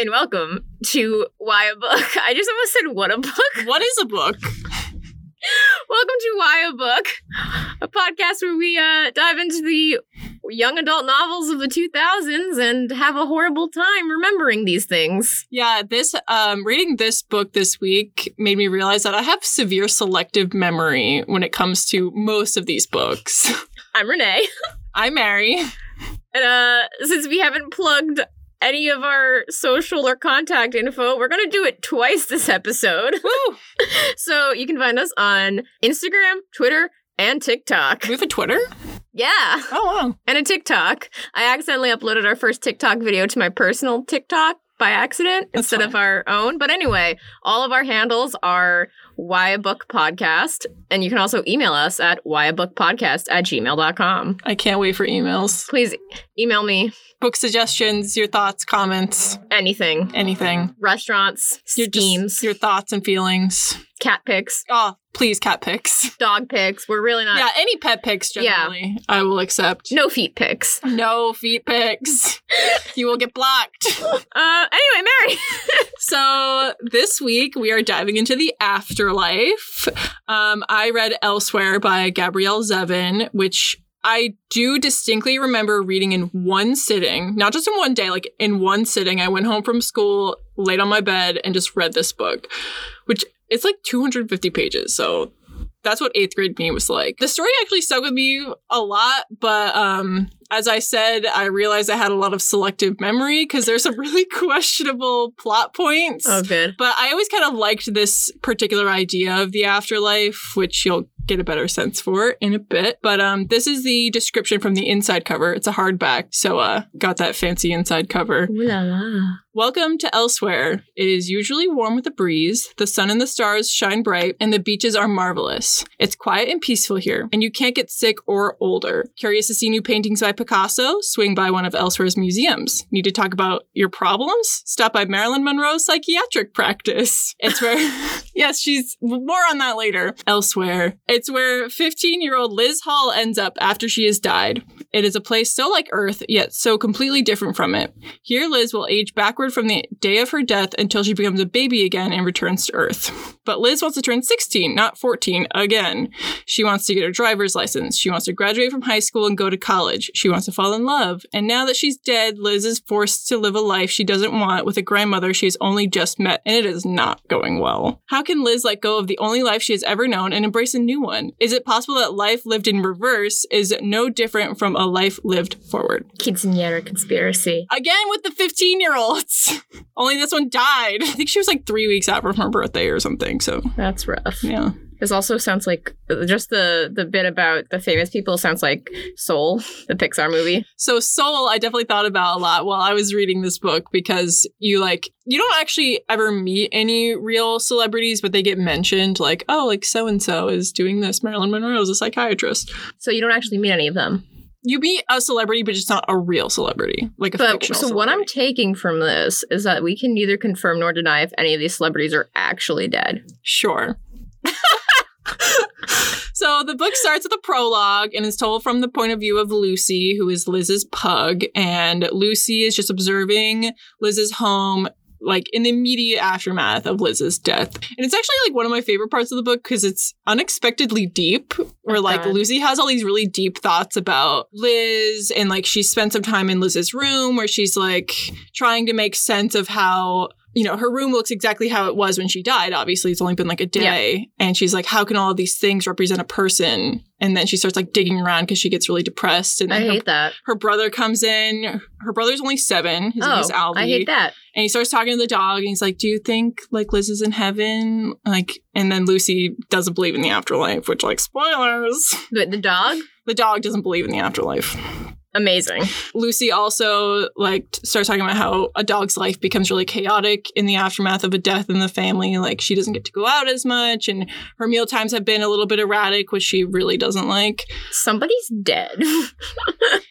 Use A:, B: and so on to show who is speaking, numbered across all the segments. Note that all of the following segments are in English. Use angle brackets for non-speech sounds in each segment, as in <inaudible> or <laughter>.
A: and welcome to Why a Book. <laughs> I just almost said what a book. <laughs>
B: What is a book?
A: welcome to Why a Book, a podcast where we uh, dive into the young adult novels of the 2000s and have a horrible time remembering these things.
B: Yeah, this um reading this book this week made me realize that I have severe selective memory when it comes to most of these books. <laughs>
A: I'm Renee.
B: I'm Mary.
A: And uh, since we haven't plugged any of our social or contact info, we're going to do it twice this episode.
B: Woo! <laughs>
A: so you can find us on Instagram, Twitter, and TikTok.
B: We have a Twitter?
A: Yeah.
B: Oh wow.
A: And a TikTok. I accidentally uploaded our first TikTok video to my personal TikTok by accident
B: That's
A: instead of our own. But anyway, all of our handles are Why a Book Podcast. And you can also email us at whyabookpodcast at gmail.com.
B: I can't wait for emails.
A: Please email me
B: Book suggestions, your thoughts, comments,
A: anything.
B: anything.
A: Restaurants,
B: Your just- your thoughts and feelings.
A: cat pics,
B: Oh, please cat pics.
A: dog pics. We're really not.
B: yeah, any pet pics
A: Yeah.
B: generally. I will accept.
A: No feet pics.
B: No feet pics. <laughs> you will get blocked.
A: Uh, anyway, Mary. <laughs>
B: So this week we are diving into the afterlife. Um, I read Elsewhere by Gabrielle Zevin, which I do distinctly remember reading in one sitting, not just in one day, like in one sitting. I went home from school, laid on my bed, and just read this book, which it's like 250 pages. So that's what eighth grade me was like. The story actually stuck with me a lot, but um, as I said, I realized I had a lot of selective memory because there's some <laughs> really questionable plot points.
A: Oh, good.
B: But I always kind of liked this particular idea of the afterlife, which you'll get a better sense for in a bit. But um, this is the description from the inside cover. It's a hardback, so uh, got that fancy inside cover.
A: Ooh la la.
B: Welcome to Elsewhere. It is usually warm with a breeze, the sun and the stars shine bright, and the beaches are marvelous. It's quiet and peaceful here, and you can't get sick or older. Curious to see new paintings by Picasso? Swing by one of Elsewhere's museums. Need to talk about your problems? Stop by Marilyn Monroe's psychiatric practice. It's where, <laughs> yes, she's more on that later. Elsewhere. It's where 15 year old Liz Hall ends up after she has died. It is a place so like Earth, yet so completely different from it. Here, Liz will age backward from the day of her death until she becomes a baby again and returns to Earth. But Liz wants to turn 16, not 14, again. She wants to get her driver's license. She wants to graduate from high school and go to college. She wants to fall in love. And now that she's dead, Liz is forced to live a life she doesn't want with a grandmother she has only just met, and it is not going well. How can Liz let go of the only life she has ever known and embrace a new one? Is it possible that life lived in reverse is no different from a life lived forward?
A: Kids Quinceanera conspiracy.
B: Again with the 15 year <laughs> Only this one died. <laughs> I think she was like three weeks out from her birthday or something. So,
A: That's rough.
B: yeah.
A: This also sounds like just the the bit about the famous people sounds like Soul, the Pixar movie.
B: So, Soul, I definitely thought about a lot while I was reading this book because you like, you don't actually ever meet any real celebrities, but they get mentioned like, oh, like so and so is doing this. Marilyn Monroe is a psychiatrist.
A: So you don't actually meet any of them.
B: You meet a celebrity, but it's not a real celebrity, like a
A: But
B: fictional
A: so what I'm taking from this is that we can neither confirm nor deny if any of these celebrities are actually dead.
B: Sure. <laughs> so the book starts with a prologue and is told from the point of view of Lucy, who is Liz's pug. And Lucy is just observing Liz's home. Like in the immediate aftermath of Liz's death. And it's actually like one of my favorite parts of the book because it's unexpectedly deep. Where
A: Oh,
B: like
A: God.
B: Lucy has all these really deep thoughts about Liz and like she spent some time in Liz's room where she's like trying to make sense of how you know, her room looks exactly how it was when she died. Obviously, it's only been like a day. And she's like, how can all of these things represent a person? And then she starts like digging around because she gets really depressed. And
A: I
B: then her,
A: hate that.
B: her brother comes in. Her brother's only seven. His name
A: Oh,
B: is Alvy.
A: I hate that.
B: And he starts talking to the dog and he's like, Do you think like Liz is in heaven? Like, and then Lucy doesn't believe in the afterlife, which, like, spoilers.
A: But the dog,
B: The dog doesn't believe in the afterlife.
A: Amazing.
B: Lucy also like starts talking about how a dog's life becomes really chaotic in the aftermath of a death in the family. Like she doesn't get to go out as much, and her meal times have been a little bit erratic, which she really doesn't like.
A: Somebody's dead. <laughs>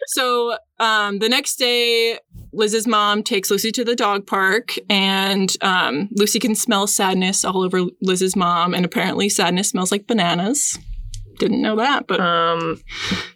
B: So um, the next day, Liz's mom takes Lucy to the dog park, and um, Lucy can smell sadness all over Liz's mom, and apparently sadness smells like bananas. Didn't know that, but
A: um,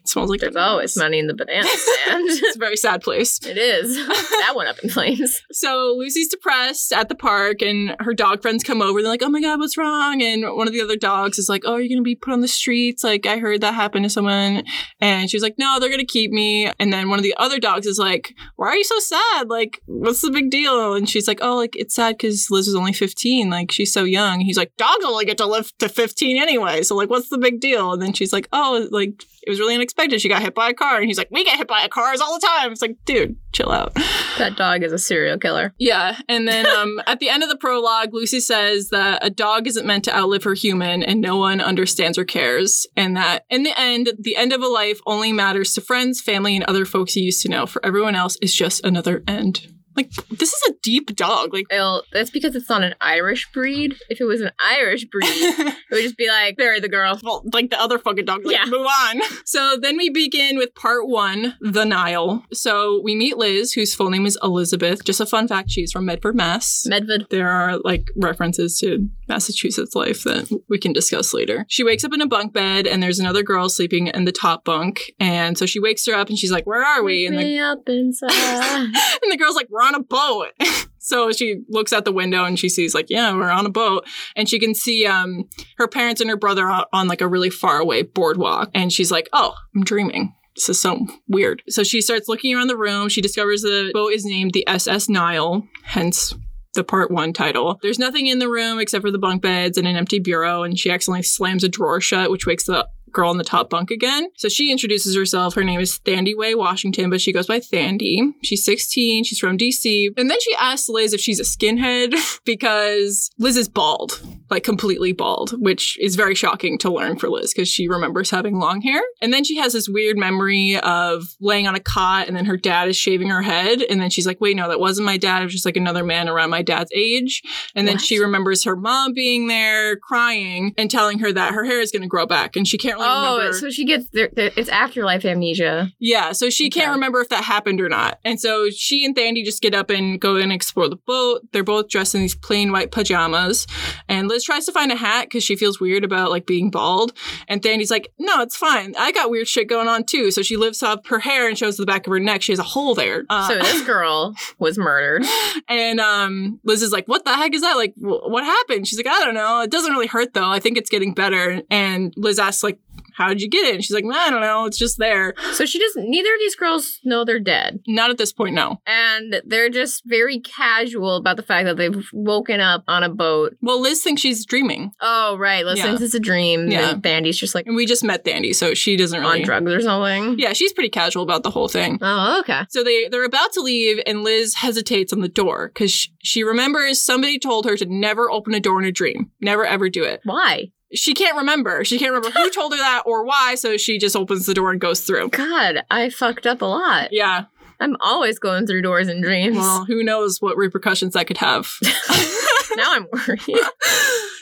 B: it's smells like
A: There's always money in the banana <laughs> stand. <laughs>
B: It's a very sad place.
A: it is. <laughs> that went up in flames.
B: So Lucy's depressed at the park, and her dog friends come over. They're like, "Oh my god, what's wrong?" And one of the other dogs is like, "Oh, you're gonna be put on the streets. Like, I heard that happened to someone." And she's like, "No, they're gonna keep me." And then one of the other dogs is like, "Why are you so sad? Like, what's the big deal?" And she's like, "Oh, like it's sad because Liz was only 15. Like, she's so young." He's like, "Dogs only get to live to 15 anyway. So like, what's the big deal?" And then she's like, "Oh, like." It was really unexpected. She got hit by a car, and he's like, "We get hit by cars all the time." It's like, dude, chill out. <laughs>
A: That dog is a serial killer.
B: Yeah, and then um, at the end of the prologue, Lucy says that a dog isn't meant to outlive her human, and no one understands or cares, and that in the end, the end of a life only matters to friends, family, and other folks you used to know. For everyone else, it's just another end. Like this is a deep dog. Like.
A: Well, that's because it's not an Irish breed. If it was an Irish breed, <laughs> it would just be like, bury the girl.
B: well, like the other fucking dog, like
A: Yeah.
B: move on. <laughs> So then we begin with part one, the Nile. So we meet Liz, whose full name is Elizabeth. Just a fun fact, she's from Medford, Mass.
A: Medford.
B: there are like references to Massachusetts life that we can discuss later. She wakes up in a bunk bed and there's another girl sleeping in the top bunk. And so she wakes her up and she's like, Where are we? And the,
A: up inside. <laughs>
B: and the girl's like, We're on a boat. <laughs> so she looks out the window and she sees like, Yeah, we're on a boat. And she can see um her parents and her brother on, on like a really far away boardwalk. And she's like, Oh, I'm dreaming. This is so weird. So she starts looking around the room. She discovers the boat is named the SS Nile, hence the part one title. There's nothing in the room except for the bunk beds and an empty bureau, and she accidentally slams a drawer shut, which wakes the girl in the top bunk again. So she introduces herself. Her name is Thandy Way Washington, but she goes by Thandy. She's 16. She's from DC. And then she asks Liz if she's a skinhead <laughs> because Liz is bald, like completely bald, which is very shocking to learn for Liz because she remembers having long hair. And then she has this weird memory of laying on a cot and then her dad is shaving her head. And then she's like, wait, no, that wasn't my dad. It was just like another man around my dad's age. And then
A: What?
B: she remembers her mom being there crying and telling her that her hair is going to grow back and she can't really
A: Oh,
B: remember.
A: so she gets there, there- it's afterlife amnesia.
B: Yeah, so she can't remember if that happened or not. And so she and Thandi just get up and go and explore the boat. They're both dressed in these plain white pajamas. And Liz tries to find a hat because she feels weird about like being bald. And Thandi's like, no, it's fine. I got weird shit going on too. So she lifts up her hair and shows the back of her neck. She has a hole there. Uh,
A: so this <laughs> girl was murdered.
B: and um, Liz is like, "What the heck is that? Like, wh- what happened?" She's like, "I don't know. It doesn't really hurt though. I think it's getting better." And Liz asks, "Like, how did you get it?" And she's like, "I don't know. It's just there."
A: So she doesn't. Neither of these girls know they're dead,
B: Not at this point, no.
A: and they're just very casual about the fact that they've woken up on a boat.
B: Well, Liz thinks she's dreaming,
A: Oh, right. Liz
B: Yeah.
A: this is a dream.
B: Yeah.
A: And Thandi's just like
B: and we just met Thandi, so she doesn't really.
A: on drugs or something.
B: Yeah, she's pretty casual about the whole thing.
A: Oh, okay.
B: So they they're about to leave, and Liz hesitates on the door because she, she remembers somebody told her to never open a door in a dream, never ever do it.
A: Why?
B: She can't remember. She can't remember who told her that or why, so she just opens the door and goes through.
A: God, I fucked up a lot.
B: Yeah.
A: I'm always going through doors in dreams.
B: Well, who knows what repercussions that could have. <laughs> <laughs>
A: now I'm worried.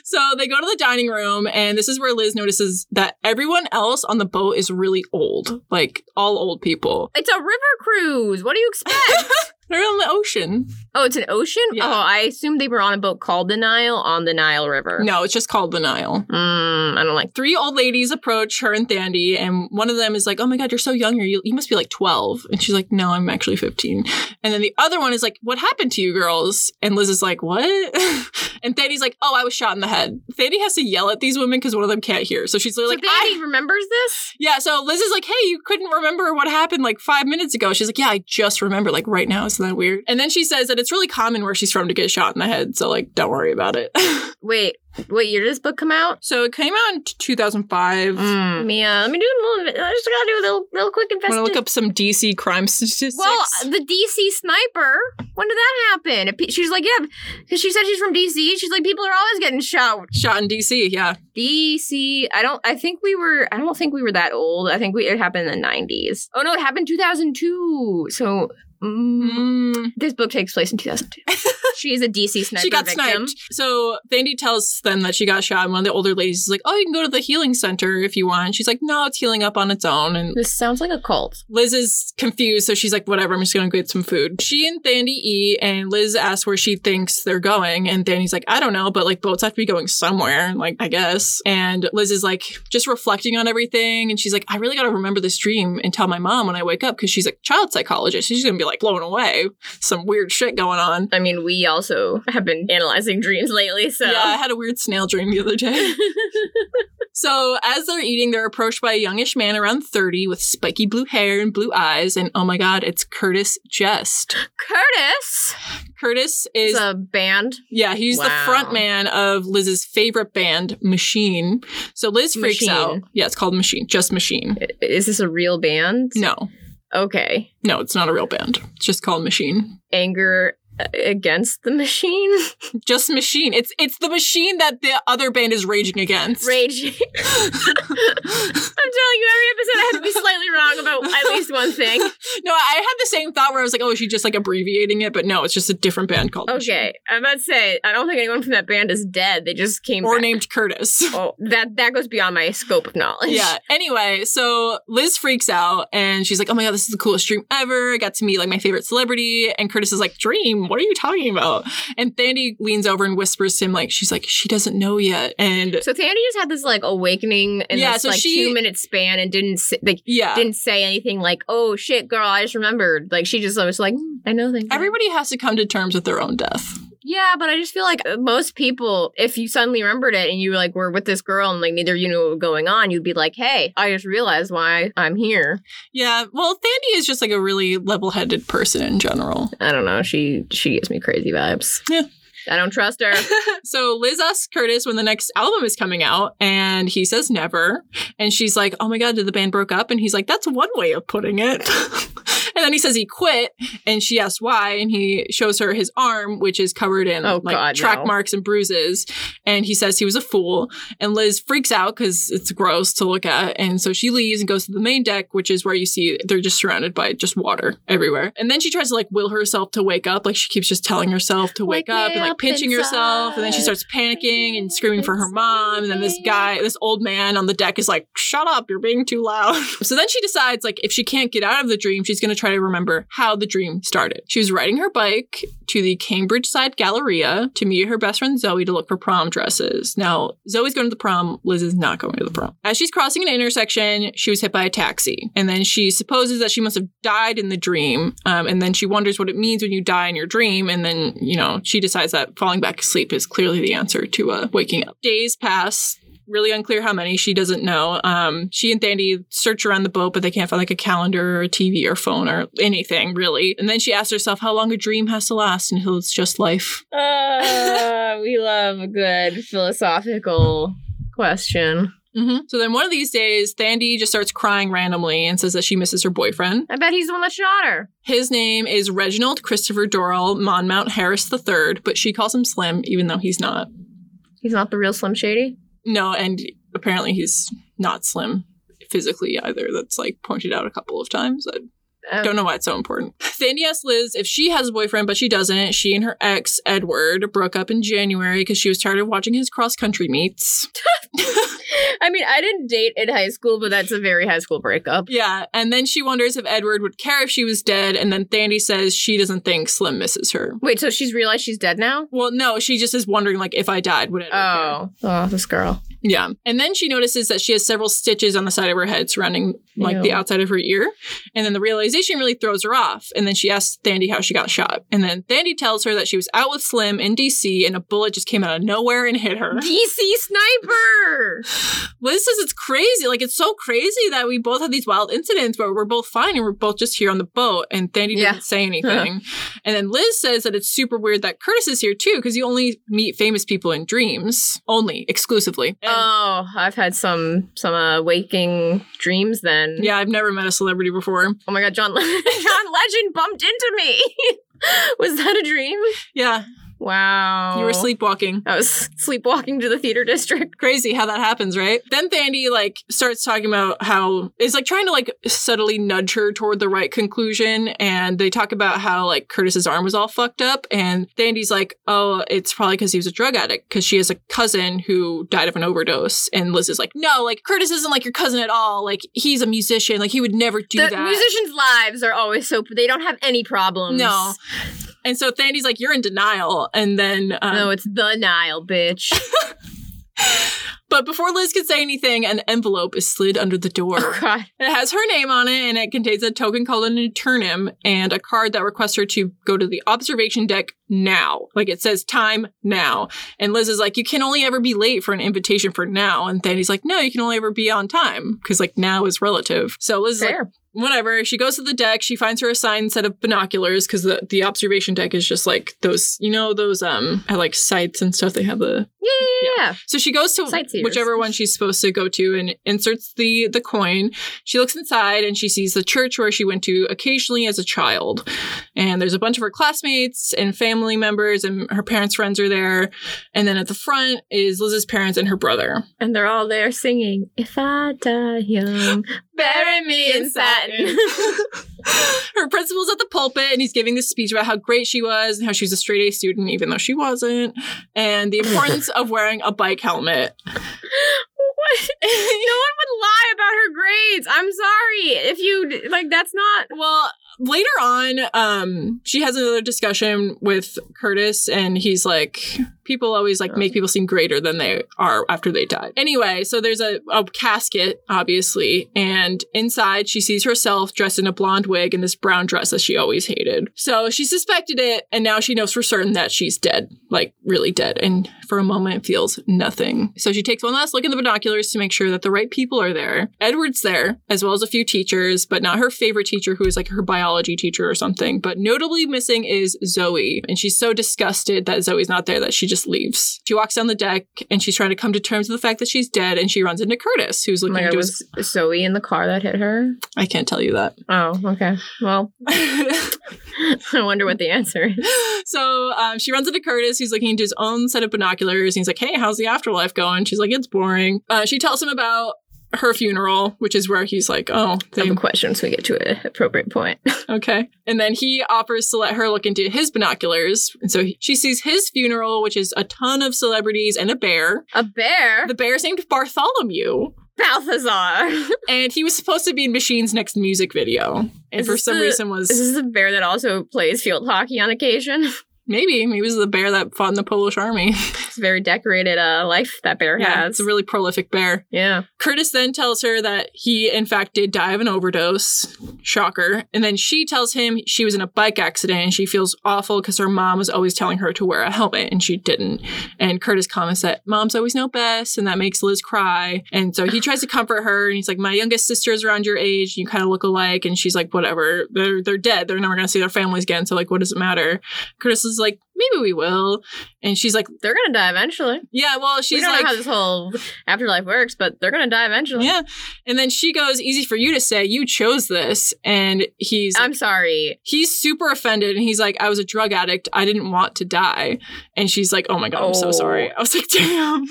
B: so they go to the dining room, and this is where Liz notices that everyone else on the boat is really old, like all old people.
A: It's a river cruise. What do you expect? <laughs>
B: They're on the ocean.
A: Oh, it's an ocean?
B: Yeah.
A: Oh, I assumed they were on a boat called the Nile on the Nile River.
B: No, it's just called the Nile.
A: Mm, I don't like
B: Three old ladies approach her and Thandy, and one of them is like, Oh my God, you're so young. You, you must be like 12. And she's like, No, I'm actually 15. And then the other one is like, What happened to you girls? And Liz is like, What? <laughs> and Thandy's like, Oh, I was shot in the head. Thandy has to yell at these women because one of them can't hear. So she's
A: So
B: like,
A: Thandi
B: I-
A: remembers this?
B: Yeah, so Liz is like, hey, you couldn't remember what happened like five minutes ago. She's like, yeah, I just remember like right now. Isn't that weird? And then she says that it's really common where she's from to get shot in the head. So like, don't worry about it. <laughs>
A: Wait, what year did this book come out?
B: so it came out in 2005.
A: Mm. Mia, let me do a little bit. I just gotta do a little, little quick
B: Want to
A: investigation.
B: look up some DC crime <laughs> statistics?
A: Well, the DC sniper. When did that happen? She's like, yeah, because she said she's from DC. She's like, people are always getting shot.
B: shot in DC, yeah.
A: DC. I don't. I think we were. I don't think we were that old. I think we it happened in the nineties. Oh no, it happened two thousand two. So mm,
B: Mm.
A: this book takes place in two thousand two. <laughs> She's a DC sniper
B: She got
A: victim.
B: sniped. So Thandy tells tells them that she got shot, and one of the older ladies is like, "Oh, you can go to the healing center if you want." She's like, "No, it's healing up on its own." And
A: This sounds like a cult.
B: Liz is confused, so she's like, "Whatever, I'm just gonna get some food." She and Thandi eat, and Liz asks where she thinks they're going, and Thandi's like, "I don't know, but like boats have to be going somewhere, like I guess." And Liz is like just reflecting on everything, and she's like, "I really gotta remember this dream and tell my mom when I wake up because she's a child psychologist. She's gonna be like blown away, some weird shit going on."
A: I mean, we also have been analyzing dreams lately, so.
B: Yeah, I had a weird snail dream the other day. <laughs> So as they're eating, they're approached by a youngish man around 30 with spiky blue hair and blue eyes. And oh my god, it's Curtis Jest.
A: Curtis
B: Curtis
A: is a band.
B: yeah, he's the front man of Liz's favorite band, Machine. So Liz freaks
A: Machine.
B: out. Yeah, it's called Machine, just Machine.
A: Is this a real band?
B: No,
A: Okay.
B: no, it's not a real band. It's just called Machine.
A: Anger against the machine? <laughs>
B: Just Machine. It's it's the machine that the other band is raging against.
A: Raging. <laughs> I'm telling you, every episode I have to be slightly wrong about at least one thing. <laughs>
B: No, I had the same thought where I was like, oh, is she just like abbreviating it? But no, it's just a different band called Machine.
A: Okay. I'm about to say, I don't think anyone from that band is dead. They just came
B: Or
A: back.
B: named Curtis.
A: Oh, that that goes beyond my scope of knowledge.
B: Yeah. Anyway, so Liz freaks out and she's like, "Oh my god, this is the coolest dream ever! I got to meet like my favorite celebrity." And Curtis is like, "Dream? What are you talking about?" And Thandi leans over and whispers to him, like, she's like, "She doesn't know yet." And
A: So Thandi just had this like awakening in
B: Yeah,
A: this
B: so
A: like
B: she-
A: two minute span and didn't say, like
B: yeah,
A: didn't say anything like "Oh shit, girl, I just remembered." Like she just was like, "Hmm, "I know things."
B: everybody has to come to terms with their own death.
A: Yeah, but I just feel like uh, most people, if you suddenly remembered it and you like were with this girl and like neither of you knew what was going on, you'd be like, "Hey, I just realized why I'm here."
B: Yeah. Well, Thandi is just like a really level-headed person in general.
A: I don't know. She she gives me crazy vibes.
B: Yeah.
A: I don't trust her. <laughs>
B: so Liz asks Curtis when the next album is coming out, and he says never. And she's like, "Oh my god, did the band broke up?" And he's like, "That's one way of putting it." <laughs> and then he says he quit, and she asks why, and he shows her his arm, which is covered in
A: Oh,
B: like
A: God,
B: track
A: no.
B: marks and bruises. And he says he was a fool. And Liz freaks out because it's gross to look at, and so she leaves and goes to the main deck, which is where you see they're just surrounded by just water everywhere. And then she tries to like will herself to wake up, like she keeps just telling herself to wake,
A: Wake
B: up and like pinching herself, and then she starts panicking and screaming for her mom. And then this guy, this old man on the deck is like, "Shut up, you're being too loud." <laughs> so then she decides like if she can't get out of the dream, she's going to try to remember how the dream started. She was riding her bike to the CambridgeSide Galleria to meet her best friend Zoe to look for prom dresses. Now, Zoe's going to the prom, Liz is not going to the prom. As she's crossing an intersection, she was hit by a taxi. And then she supposes that she must have died in the dream. Um, and then she wonders what it means when you die in your dream. And then, you know, she decides that falling back asleep is clearly the answer to uh, waking up. Days pass. Really unclear how many. She doesn't know. Um, she and Thandi search around the boat, but they can't find like a calendar or a TV or phone or anything really. And then she asks herself how long a dream has to last until it's just life.
A: Uh, we love a good philosophical question.
B: hmm So then one of these days, Thandi just starts crying randomly and says that she misses her boyfriend.
A: I bet he's the one that shot her.
B: His name is Reginald Christopher Doral Monmount Harris III, but she calls him Slim, even though he's not.
A: He's not the real Slim Shady.
B: No, and apparently he's not slim physically either. That's like pointed out a couple of times. I
A: Oh.
B: don't know why it's so important. Thandi asks Liz if she has a boyfriend, but she doesn't. She and her ex, Edward, broke up in January because she was tired of watching his cross country meets. <laughs>
A: I mean, I didn't date in high school, but that's a very high school breakup.
B: Yeah, and then she wonders if Edward would care if she was dead, and then Thandi says she doesn't think Slim misses her.
A: Wait, so she's realized she's dead now?
B: Well, no, she just is wondering like if I died, would care?
A: Oh, oh, this girl.
B: Yeah. And then she notices that she has several stitches on the side of her head surrounding like
A: Ew.
B: the outside of her ear. And then the realization really throws her off. And then she asks Thandi how she got shot. And then Thandi tells her that she was out with Slim in DC and a bullet just came out of nowhere and hit her.
A: DC sniper. <sighs>
B: Liz says it's crazy. Like it's so crazy that we both have these wild incidents where we're both fine and we're both just here on the boat and Thandi
A: Yeah.
B: doesn't say anything. and then Liz says that it's super weird that Curtis is here too because you only meet famous people in dreams. Only, exclusively. And-
A: Oh, I've had some some uh, waking dreams. Then,
B: yeah, I've never met a celebrity before.
A: Oh my god, John Le- <laughs> John Legend bumped into me. <laughs> Was that a dream?
B: Yeah.
A: Wow.
B: You were sleepwalking.
A: I was <laughs> sleepwalking to the theater district.
B: Crazy how that happens, right? Then Thandy like starts talking about how is like trying to like subtly nudge her toward the right conclusion, and they talk about how like Curtis's arm was all fucked up, and Thandy's like, oh, it's probably because he was a drug addict because she has a cousin who died of an overdose, and Liz is like, no, like Curtis isn't like your cousin at all. Like he's a musician, like he would never do
A: the
B: that.
A: musicians' lives are always so they don't have any problems.
B: No. And so Thandy's like, you're in denial. And then, um,
A: no, it's the Nile, bitch. <laughs>
B: but before Liz could say anything, an envelope is slid under the door.
A: oh.
B: It has her name on it and it contains a token called an eternum and a card that requests her to go to the observation deck now. Like it says time now. And Liz is like, you can only ever be late for an invitation for now. And Thandy's like, no, you can only ever be on time because like now is relative. So Liz is like,
A: Fair.
B: Whatever. She goes to the deck. She finds her assigned set of binoculars because the, the observation deck is just like those, you know, those um at like sites and stuff. They have the
A: Yeah, yeah, yeah.
B: so she goes to whichever one she's supposed to go to and inserts the the coin. She looks inside and she sees the church where she went to occasionally as a child. And there's a bunch of her classmates and family members and her parents' friends are there. And then at the front is Liz's parents and her brother.
A: And they're all there singing, If I die young, bury me in satin. <laughs>
B: her principal's at the pulpit and he's giving this speech about how great she was and how she's a straight A student, even though she wasn't, and the <laughs> importance of wearing a bike helmet.
A: what? <laughs> no one would lie about her grades. I'm sorry. If you, like, that's not.
B: Well, later on, um, she has another discussion with Curtis, and he's like, people always like make people seem greater than they are after they die. Anyway, so there's a, a casket, obviously, and inside she sees herself dressed in a blonde wig and this brown dress that she always hated. So she suspected it, and now she knows for certain that she's dead, like really dead, and for a moment feels nothing. So she takes one last look in the binoculars to make sure that the right people are there. Edward's there, as well as a few teachers, but not her favorite teacher, who is like her biology teacher or something. But notably missing is Zoe, and she's so disgusted that Zoe's not there that she just leaves. She walks down the deck and she's trying to come to terms with the fact that she's dead, and she runs into Curtis, who's looking
A: my God, was
B: his.
A: Zoe in the car that hit her?
B: I can't tell you that.
A: Oh, okay. Well, <laughs> <laughs> I wonder what the answer is.
B: so um, she runs into Curtis, who's looking into his own set of binoculars. And he's like, "Hey, how's the afterlife going?" She's like, "It's boring." Uh, she tells him about her funeral, which is where he's like, "Oh,
A: I
B: they
A: have a question once we get to an appropriate point. <laughs>
B: okay." And then he offers to let her look into his binoculars, and so he, she sees his funeral, which is a ton of celebrities and a bear.
A: A bear?
B: The bear's named Bartholomew,
A: Balthazar. <laughs>
B: and he was supposed to be in Machine's next music video, and
A: Is
B: for some
A: the-
B: reason was This
A: Is this the bear that also plays field hockey on occasion? <laughs>
B: maybe he was the bear that fought in the Polish army. <laughs>
A: It's a very decorated uh, life that bear
B: yeah,
A: has.
B: it's a really prolific bear.
A: yeah.
B: Curtis then tells her that he, in fact, did die of an overdose. Shocker. And then she tells him she was in a bike accident and she feels awful because her mom was always telling her to wear a helmet and she didn't. And Curtis comments that moms always know best and that makes Liz cry. And so he tries to comfort her and he's like, My youngest sister is around your age. You kind of look alike. And she's like, Whatever. They're, they're dead. They're never going to see their families again. So, like, what does it matter? Curtis is like, Maybe we will. And she's like,
A: They're gonna die eventually.
B: Yeah, well,
A: we
B: she's
A: don't
B: like,
A: know how this whole afterlife works, but they're gonna die eventually.
B: Yeah. And then she goes, easy for you to say, you chose this. And he's
A: I'm sorry.
B: he's super offended and he's like, I was a drug addict. I didn't want to die. And she's like, Oh my god, I'm so
A: Oh.
B: sorry. I was like, damn.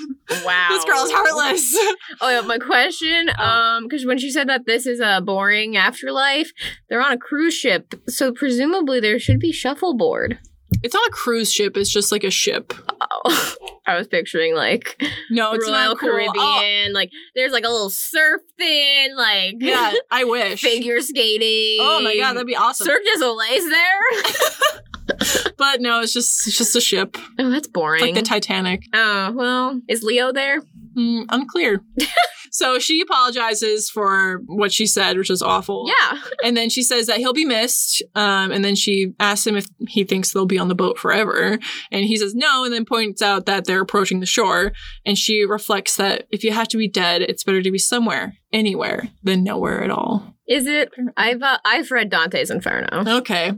A: Wow.
B: This girl's heartless.
A: Oh, yeah, my question,
B: Oh.
A: um, because when she said that this is a boring afterlife, they're on a cruise ship, so presumably there should be shuffleboard.
B: It's not a cruise ship, it's just like a ship.
A: Oh, <laughs> I was picturing like
B: No, it's
A: Royal
B: not cool. Oh,
A: Caribbean, like there's like a little surf thing, like
B: yeah, I <laughs> wish.
A: figure skating.
B: Oh my god, that'd be awesome.
A: Cirque du Soleil's there. <laughs> <laughs>
B: but no, it's just it's just a ship.
A: oh, that's boring.
B: Like the Titanic.
A: oh well, is Leo there?
B: Mm, unclear. <laughs> so she apologizes for what she said, which was awful.
A: Yeah. <laughs>
B: And then she says that he'll be missed. Um, and then she asks him if he thinks they'll be on the boat forever. And he says no, and then points out that they're approaching the shore. And she reflects that if you have to be dead, it's better to be somewhere, anywhere, than nowhere at all.
A: Is it? I've uh, I've read Dante's Inferno.
B: Okay.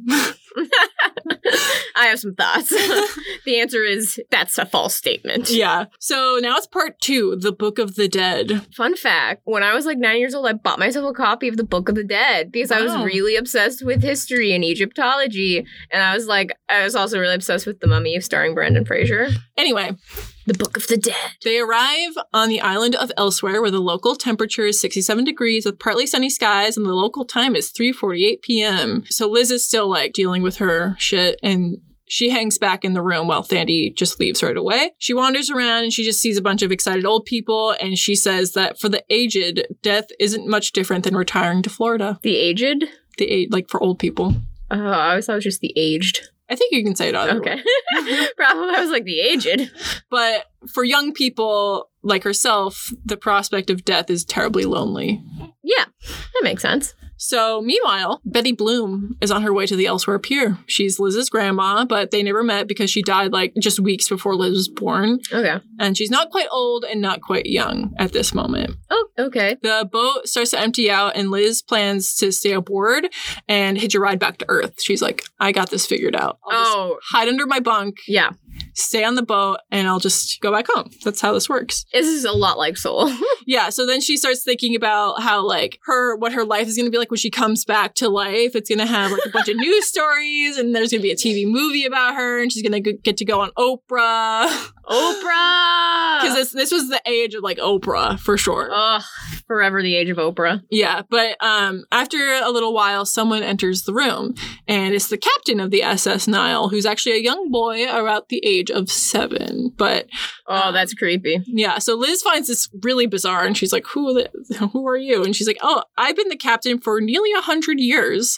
B: <laughs>
A: I have some thoughts. <laughs> the answer is that's a false statement.
B: yeah. So now it's part two the Book of the Dead.
A: Fun fact when I was like nine years old, I bought myself a copy of the Book of the Dead because I was really obsessed with history and Egyptology. And I was like, I was also really obsessed with The Mummy starring Brendan Fraser.
B: Anyway,
A: The Book of the Dead.
B: they arrive on the island of Elsewhere where the local temperature is 67 degrees with partly sunny skies and the local time is 3:48 p.m. So Liz is still like dealing with her shit and she hangs back in the room while Thandi just leaves right away. She wanders around and she just sees a bunch of excited old people and she says that for the aged, death isn't much different than retiring to Florida.
A: The Aged?
B: The a- like for old people.
A: Oh, I always thought it was just the aged.
B: I think you can say it either way.
A: Okay. <laughs> Probably I was like the aged.
B: But for young people like herself, the prospect of death is terribly lonely.
A: Yeah, that makes sense.
B: So, meanwhile, Betty Bloom is on her way to the Elsewhere Pier. She's Liz's grandma, but they never met because she died like just weeks before Liz was born.
A: Okay.
B: And she's not quite old and not quite young at this moment.
A: Oh, okay.
B: The boat starts to empty out, and Liz plans to stay aboard and hitch a ride back to Earth. She's like, I got this figured out. I'll just
A: Oh,
B: hide under my bunk,
A: yeah.
B: Stay on the boat, and I'll just go back home. That's how this works.
A: This is a lot like Soul. <laughs>
B: Yeah, so then she starts thinking about how like her what her life is going to be like when she comes back to life. It's going to have like a bunch of news <laughs> stories and there's going to be a TV movie about her and she's going to get to go on Oprah. <laughs>
A: Oprah!
B: Cuz this this was the age of like Oprah for sure.
A: Ugh, forever the age of Oprah.
B: Yeah, but um after a little while someone enters the room and it's the captain of the SS Nile who's actually a young boy about the age of 7. But
A: Oh,
B: Um,
A: that's creepy.
B: Yeah, so Liz finds this really bizarre, and she's like, "Who, the, who are you?" And she's like, "Oh, I've been the captain for nearly a hundred years."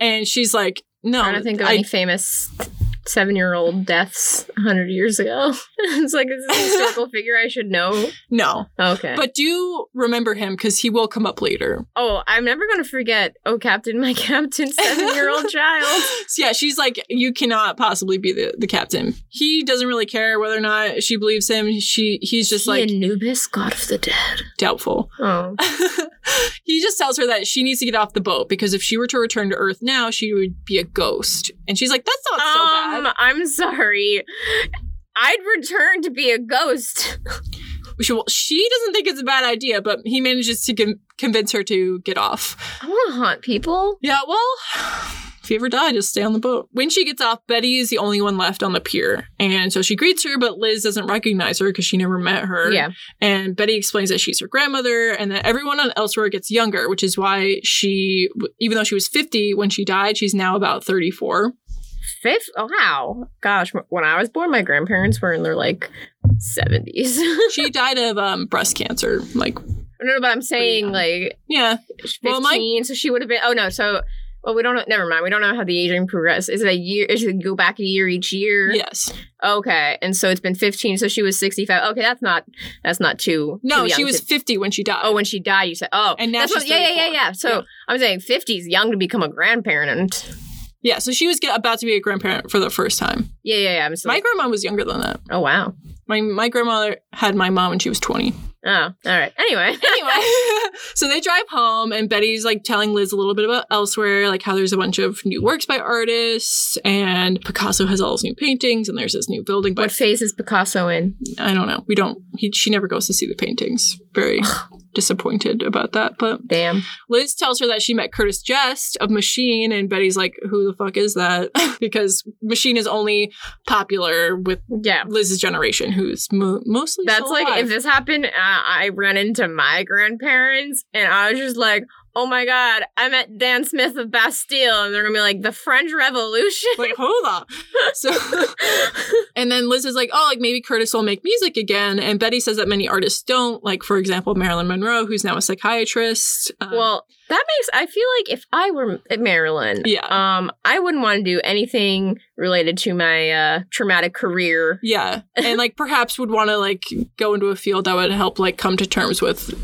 B: And she's like, "No,
A: I don't think of any
B: I,
A: any famous seven-year-old deaths a hundred years ago. <laughs> it's like is this a historical <laughs> figure I should know.
B: no."
A: Okay.
B: But do remember him because he will come up later.
A: oh, I'm never gonna forget. Oh, Captain, my <laughs> Captain, seven-year-old child.
B: So yeah, she's like, "You cannot possibly be the, the captain." He doesn't really care whether or not she believes him. She he's just
A: He
B: like
A: Anubis, god of the dead.
B: doubtful.
A: Oh,
B: he just tells her that she needs to get off the boat because if she were to return to Earth now, she would be a ghost. And she's like, "That's not so oh, bad."
A: Um, I'm sorry. I'd return to be a ghost.
B: She, well, she doesn't think it's a bad idea, but he manages to con- convince her to get off.
A: I want to haunt people.
B: Yeah, well, if you ever die, just stay on the boat. When she gets off, Betty is the only one left on the pier. And so she greets her, but Liz doesn't recognize her because she never met her.
A: Yeah.
B: And Betty explains that she's her grandmother and that everyone on Elsewhere gets younger, which is why she, even though she was 50 when she died, she's now about 34.
A: Fifth? Oh, wow. Gosh, when I was born, my grandparents were in their like 70s. <laughs>
B: She died of um, breast cancer. Like,
A: no, no, but I'm saying like
B: yeah.
A: 15,
B: Well, my-
A: so she would have been. Oh, no. So, well, we don't know. Never mind. We don't know how the aging progresses. Is it a year? Is it go back a year each year?
B: Yes.
A: Okay. And so it's been 15. So she was 65. Okay. That's not, that's not too.
B: No,
A: too
B: she was
A: to-
B: 50 when she died.
A: Oh, when she died, you said, oh.
B: And now
A: that's
B: she's
A: what, yeah, yeah, yeah, yeah. So
B: Yeah.
A: I'm saying 50 is young to become a grandparent.
B: Yeah, so she was get, about to be a grandparent for the first time.
A: Yeah, yeah, yeah. I'm so,
B: My grandma was younger than that.
A: oh, wow.
B: My my grandmother had my mom when she was 20.
A: Oh, all right. Anyway. <laughs>
B: Anyway, <laughs> so they drive home and Betty's like telling Liz a little bit about elsewhere, like how there's a bunch of new works by artists and Picasso has all these new paintings and there's this new building by
A: what phase is Picasso in?
B: I don't know. We don't he she never goes to see the paintings. Very disappointed about that, but
A: Damn.
B: Liz tells her that she met Curtis Jest of Machine, and Betty's like, "Who the fuck is that?" <laughs> because Machine is only popular with
A: Yeah.
B: Liz's generation, who's mo- mostly
A: That's like
B: alive.
A: if this happened, uh, I ran into my grandparents and I was just like, "Oh my god, I met Dan Smith of Bastille," and they're gonna be like, "The French Revolution."
B: like hold on. <laughs> So, and then Liz is like, "Oh, like maybe Curtis will make music again," and Betty says that many artists don't. Like for example, Marilyn Monroe, who's now a psychiatrist. Um,
A: well, that makes I feel like if I were at Marilyn,
B: Yeah.
A: um, I wouldn't want to do anything related to my uh, traumatic career.
B: yeah, and like perhaps would want to like go into a field that would help like come to terms with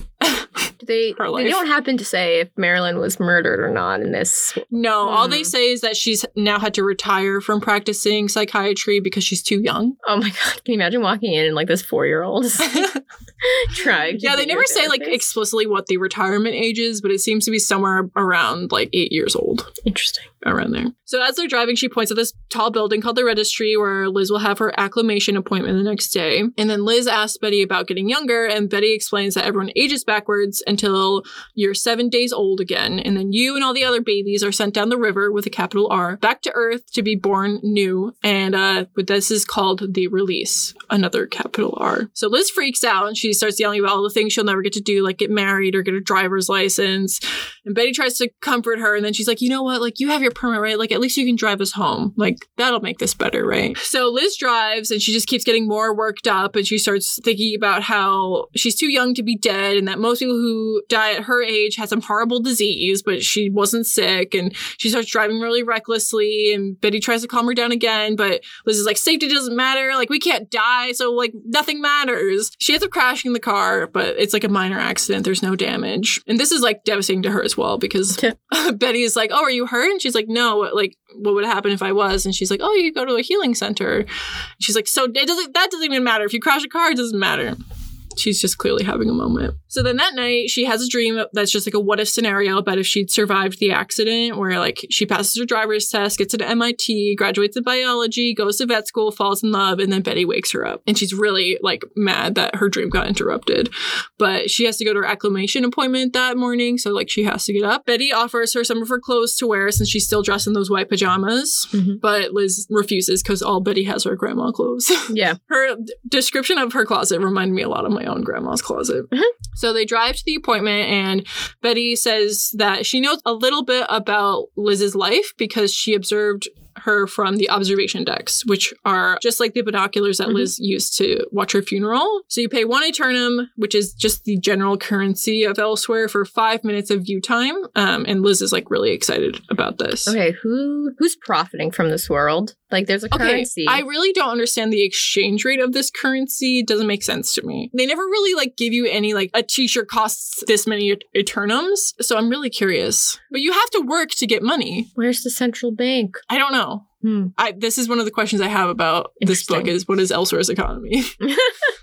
A: they
B: Her
A: they
B: life.
A: don't happen to say if Marilyn was murdered or not in this.
B: No, all they
A: Hmm.
B: say is that she's now had to retire from practicing psychiatry because she's too young. <laughs>
A: Oh my god! Can you imagine walking in and like this four year old <laughs> trying?
B: yeah, they never say like explicitly what the retirement age is, but it seems to be somewhere around like eight years old.
A: Interesting.
B: Around there. So as they're driving, she points at this tall building called the registry where Liz will have her acclimation appointment the next day. And then Liz asks Betty about getting younger, and Betty explains that everyone ages backwards until you're seven days old again. And then you and all the other babies are sent down the river with a capital R back to Earth to be born new. And uh, this is called the release, another capital R. So Liz freaks out and she starts yelling about all the things she'll never get to do, like get married or get a driver's license. And Betty tries to comfort her, and then she's like, you know what? Like, you have your permit, right? Like, at least you can drive us home. Like, that'll make this better, right? So Liz drives, and she just keeps getting more worked up, and she starts thinking about how she's too young to be dead, and that most people who die at her age had some horrible disease, but she wasn't sick, and she starts driving really recklessly, and Betty tries to calm her down again, but Liz is like, safety doesn't matter. Like, we can't die, so, like, nothing matters. She ends up crashing the car, but it's like a minor accident. There's no damage. And this is like devastating to her as well because <laughs> Betty is like, Oh, are you hurt? And she's like, No, like, what would happen if I was? And she's like, Oh, you go to a healing center. She's like, So it doesn't, that doesn't even matter. If you crash a car, it doesn't matter. She's just clearly having a moment. So then that night, she has a dream that's just like a what if scenario about if she'd survived the accident, where like she passes her driver's test, gets into MIT, graduates in biology, goes to vet school, falls in love, and then Betty wakes her up. And she's really like mad that her dream got interrupted. But she has to go to her acclimation appointment that morning, so like she has to get up. Betty offers her some of her clothes to wear since she's still dressed in those white pajamas,
A: Mhm.
B: but Liz refuses because all Betty has are grandma clothes.
A: Yeah. <laughs>
B: her description of her closet reminded me a lot of my own grandma's closet.
A: Mhm.
B: So they drive to the appointment, and Betty says that she knows a little bit about Liz's life because she observed her from the observation decks, which are just like the binoculars that
A: Mhm.
B: Liz used to watch her funeral. So you pay one eternum, which is just the general currency of elsewhere, for five minutes of view time. Um, and Liz is like really excited about this.
A: Okay, who who's profiting from this world? Like, there's a
B: Okay,
A: currency.
B: I really don't understand the exchange rate of this currency. It doesn't make sense to me. They never really like give you any like a t-shirt costs this many eternums. So I'm really curious. But you have to work to get money.
A: Where's the central bank?
B: I don't know.
A: Hmm.
B: I this is one of the questions I have about this book is what is Elsewhere's economy? <laughs>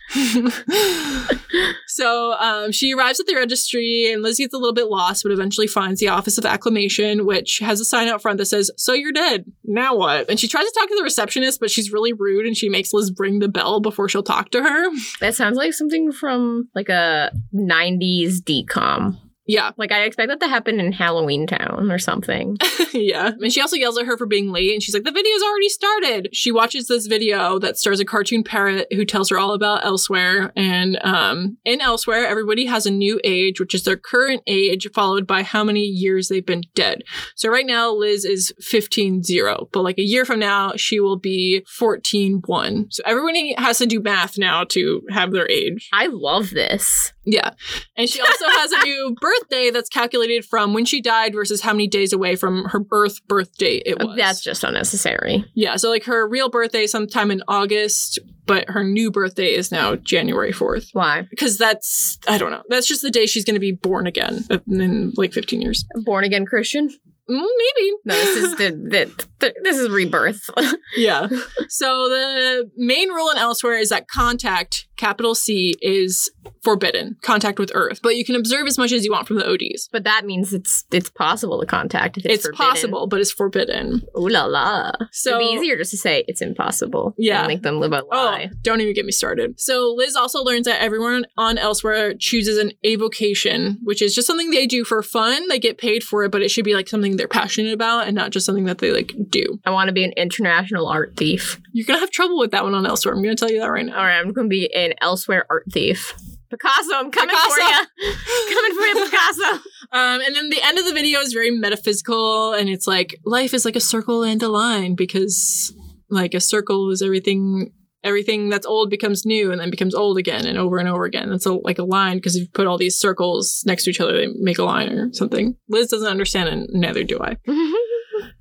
B: <laughs> so um, she arrives at the registry and Liz gets a little bit lost, but eventually finds the Office of Acclimation, which has a sign out front that says, So you're dead. Now what? And she tries to talk to the receptionist, but she's really rude and she makes Liz ring the bell before she'll talk to her.
A: That sounds like something from like a 90s DCOM.
B: Yeah.
A: Like I expect that to happen in Halloweentown or something. <laughs>
B: yeah. And she also yells at her for being late and she's like, The video's already started. She watches this video that stars a cartoon parrot who tells her all about elsewhere. And um, in elsewhere, everybody has a new age, which is their current age, followed by how many years they've been dead. So right now, Liz is 15 0, but like a year from now, she will be 14 1. So everybody has to do math now to have their age.
A: I love this.
B: Yeah. And she also has a <laughs> new birthday that's calculated from when she died versus how many days away from her birth birth date it was.
A: That's just unnecessary.
B: yeah. So like her real birthday sometime in August, but her new birthday is now January 4th.
A: Why?
B: Because that's, I don't know, that's just the day she's going to be born again in like 15 years.
A: Born again Christian?
B: Mm, maybe.
A: No, this is <laughs> the, the, the this is rebirth. <laughs>
B: Yeah. so the main rule in elsewhere is that contact, capital C, is forbidden. Contact with Earth. But you can observe as much as you want from the ODs.
A: but that means it's it's possible to contact if it's,
B: It's, possible, but it's forbidden.
A: Ooh la la.
B: So
A: It'd be easier just to say it's impossible.
B: Yeah.
A: And make them live a
B: Oh,
A: lie.
B: don't even get me started. So Liz also learns that everyone on Elsewhere chooses an avocation, which is just something they do for fun. They get paid for it, but it should be like something they're passionate about and not just something that they like do.
A: I want to be an international art thief.
B: You're gonna have trouble with that one on Elsewhere. I'm gonna tell you that right now.
A: All right, I'm going to be an elsewhere art thief. Picasso, I'm coming for you. <laughs> coming for you, Picasso. <laughs>
B: Um, and then the end of the video is very metaphysical, and it's like life is like a circle and a line because like a circle is everything. Everything that's old becomes new, and then becomes old again, and over and over again. It's a, like a line because if you put all these circles next to each other, they make a line or something. Liz doesn't understand, and neither do I. <laughs>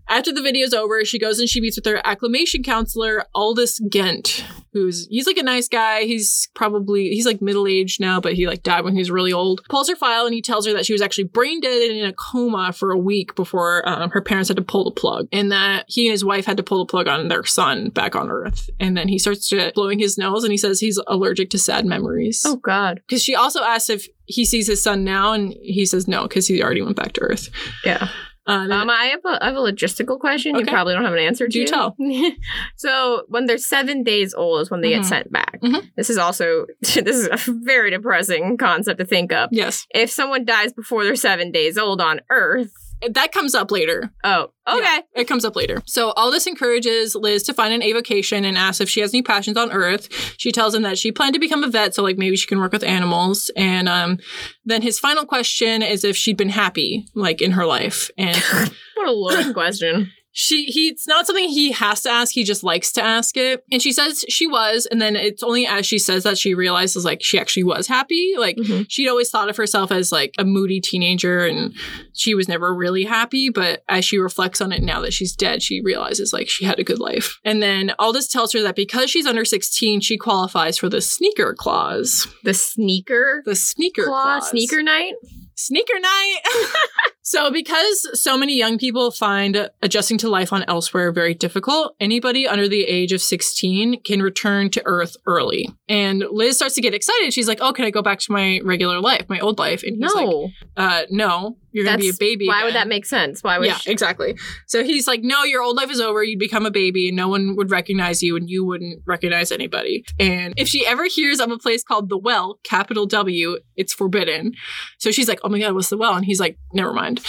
B: After the video's over, she goes and she meets with her acclimation counselor, Aldous Gent, who's he's like a nice guy. He's probably he's like middle aged now, but he like died when he was really old. Pulls her file and he tells her that she was actually brain dead and in a coma for a week before um, her parents had to pull the plug, and that he and his wife had to pull the plug on their son back on Earth. And then he starts to blowing his nose and he says he's allergic to sad memories.
A: oh, God.
B: Because she also asks if he sees his son now, and he says no because he already went back to Earth.
A: Yeah.
B: Um,
A: Um, I have a, I have a logistical question. You probably don't have an answer to.
B: Do tell. <laughs>
A: so when they're seven days old is when they
B: Mhm.
A: get sent back.
B: Mhm.
A: This is also <laughs> this is a very depressing concept to think of.
B: yes,
A: If someone dies before they're seven days old on Earth,
B: that comes up later.
A: oh, okay.
B: Yeah, it comes up later. So Aldous encourages Liz to find an avocation and asks if she has any passions on Earth. She tells him that she planned to become a vet, so like maybe she can work with animals. And um, then his final question is if she'd been happy, like in her life. And <laughs>
A: What a loaded question.
B: She he it's not something he has to ask he just likes to ask it and she says she was and then it's only as she says that she realizes like she actually was happy like
A: Mhm.
B: she'd always thought of herself as like a moody teenager and she was never really happy but as she reflects on it now that she's dead she realizes like she had a good life and then aldous tells her that because she's under 16 she qualifies for the sneaker clause
A: The sneaker
B: the sneaker
A: claw,
B: clause.
A: sneaker night.
B: Sneaker night. <laughs> so, because so many young people find adjusting to life on elsewhere very difficult, anybody under the age of 16 can return to Earth early. And Liz starts to get excited. She's like, Oh, can I go back to my regular life, my old life? And he's like,
A: No,
B: uh, No, you're going to be a baby.
A: why would that make sense? Why would
B: yeah,
A: she-
B: exactly. So he's like, no, your old life is over. You'd become a baby and no one would recognize you and you wouldn't recognize anybody. And if she ever hears of a place called The Well, capital W, it's forbidden. So she's like, oh my God, what's The Well? And he's like, never mind.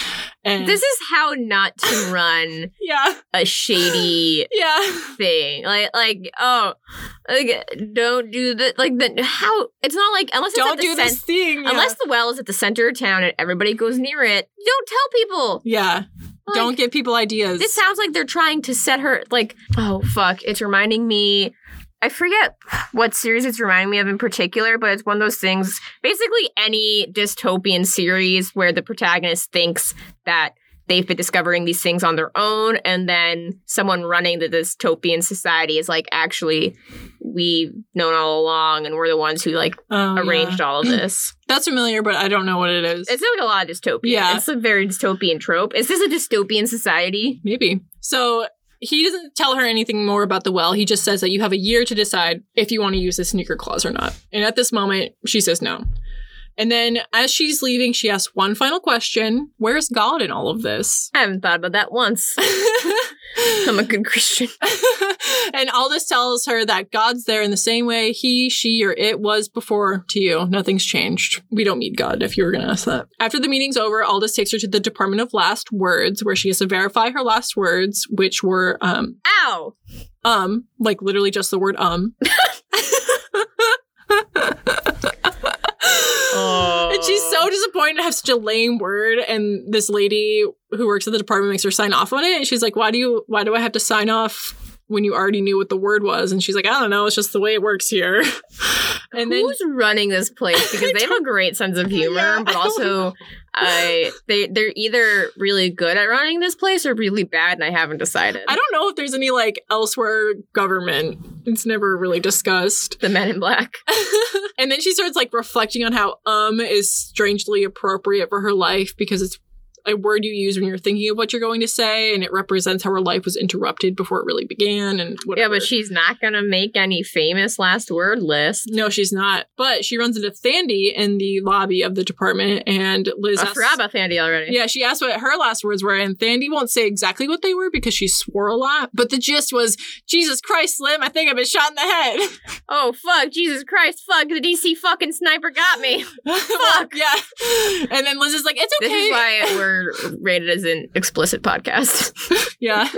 B: And
A: This is how not to <laughs> run
B: yeah,
A: a shady <laughs>
B: yeah.
A: thing. Like, like, oh, like, don't do the like the how. It's not like unless it's
B: Don't
A: the
B: do
A: cen-
B: this thing. Yeah.
A: Unless the well is at the center of town and everybody goes near it, you don't tell people.
B: yeah.
A: Like,
B: Don't give people ideas.
A: This sounds like they're trying to set her like. Oh fuck! It's reminding me. I forget what series it's reminding me of in particular, but it's one of those things. Basically, any dystopian series where the protagonist thinks that they've been discovering these things on their own, and then someone running the dystopian society is like, actually, we've known all along, and we're the ones who like
B: Oh, yeah.
A: arranged all of <clears throat> this.
B: That's familiar, but I don't know what it is.
A: It's like a lot of dystopia.
B: Yeah.
A: It's a very dystopian trope. Is this a dystopian society?
B: Maybe. So he doesn't tell her anything more about the well. He just says that you have a year to decide if you want to use the sneaker clause or not. And at this moment, she says no. And then as she's leaving, she asks one final question Where's God in all of this?
A: I haven't thought about that once. <laughs> I'm a good Christian. <laughs>
B: and Aldous tells her that God's there in the same way he, she, or it was before to you. Nothing's changed. We don't meet God, if you were going to ask that. After the meeting's over, Aldous takes her to the Department of Last Words, where she has to verify her last words, which were um,
A: Ow!
B: um, like literally just the word um. <laughs> And she's so disappointed to have such a lame word. And this lady who works at the department makes her sign off on it. And she's like, Why do you why do I have to sign off when you already knew what the word was? And she's like, I don't know, it's just the way it works here. <laughs> and then
A: Who's running this place? <laughs> Because they have a great sense of humor,
B: Yeah,
A: but
B: I
A: also I they they're either really good at running this place or really bad, and I haven't decided.
B: I don't know if there's any like elsewhere government. It's never really discussed.
A: the Men in Black. <laughs>
B: and then she starts like reflecting on how um is strangely appropriate for her life because it's a word you use when you're thinking of what you're going to say and it represents how her life was interrupted before it really began and
A: Yeah, but she's not gonna make any famous last word list.
B: no, she's not. But she runs into Thandi in the lobby of the department, and Liz
A: I
B: asks,
A: forgot about Fandy already.
B: Yeah, she asked what her last words were, and Thandi won't say exactly what they were because she swore a lot. But the gist was, Jesus Christ, Slim, I think I've been shot in the head. <laughs>
A: Oh fuck, Jesus Christ, fuck, the DC fucking sniper got me. <laughs>
B: Fuck. yeah. And then Liz is like, it's okay.
A: This is why we're rated as an explicit podcast. <laughs>
B: Yeah.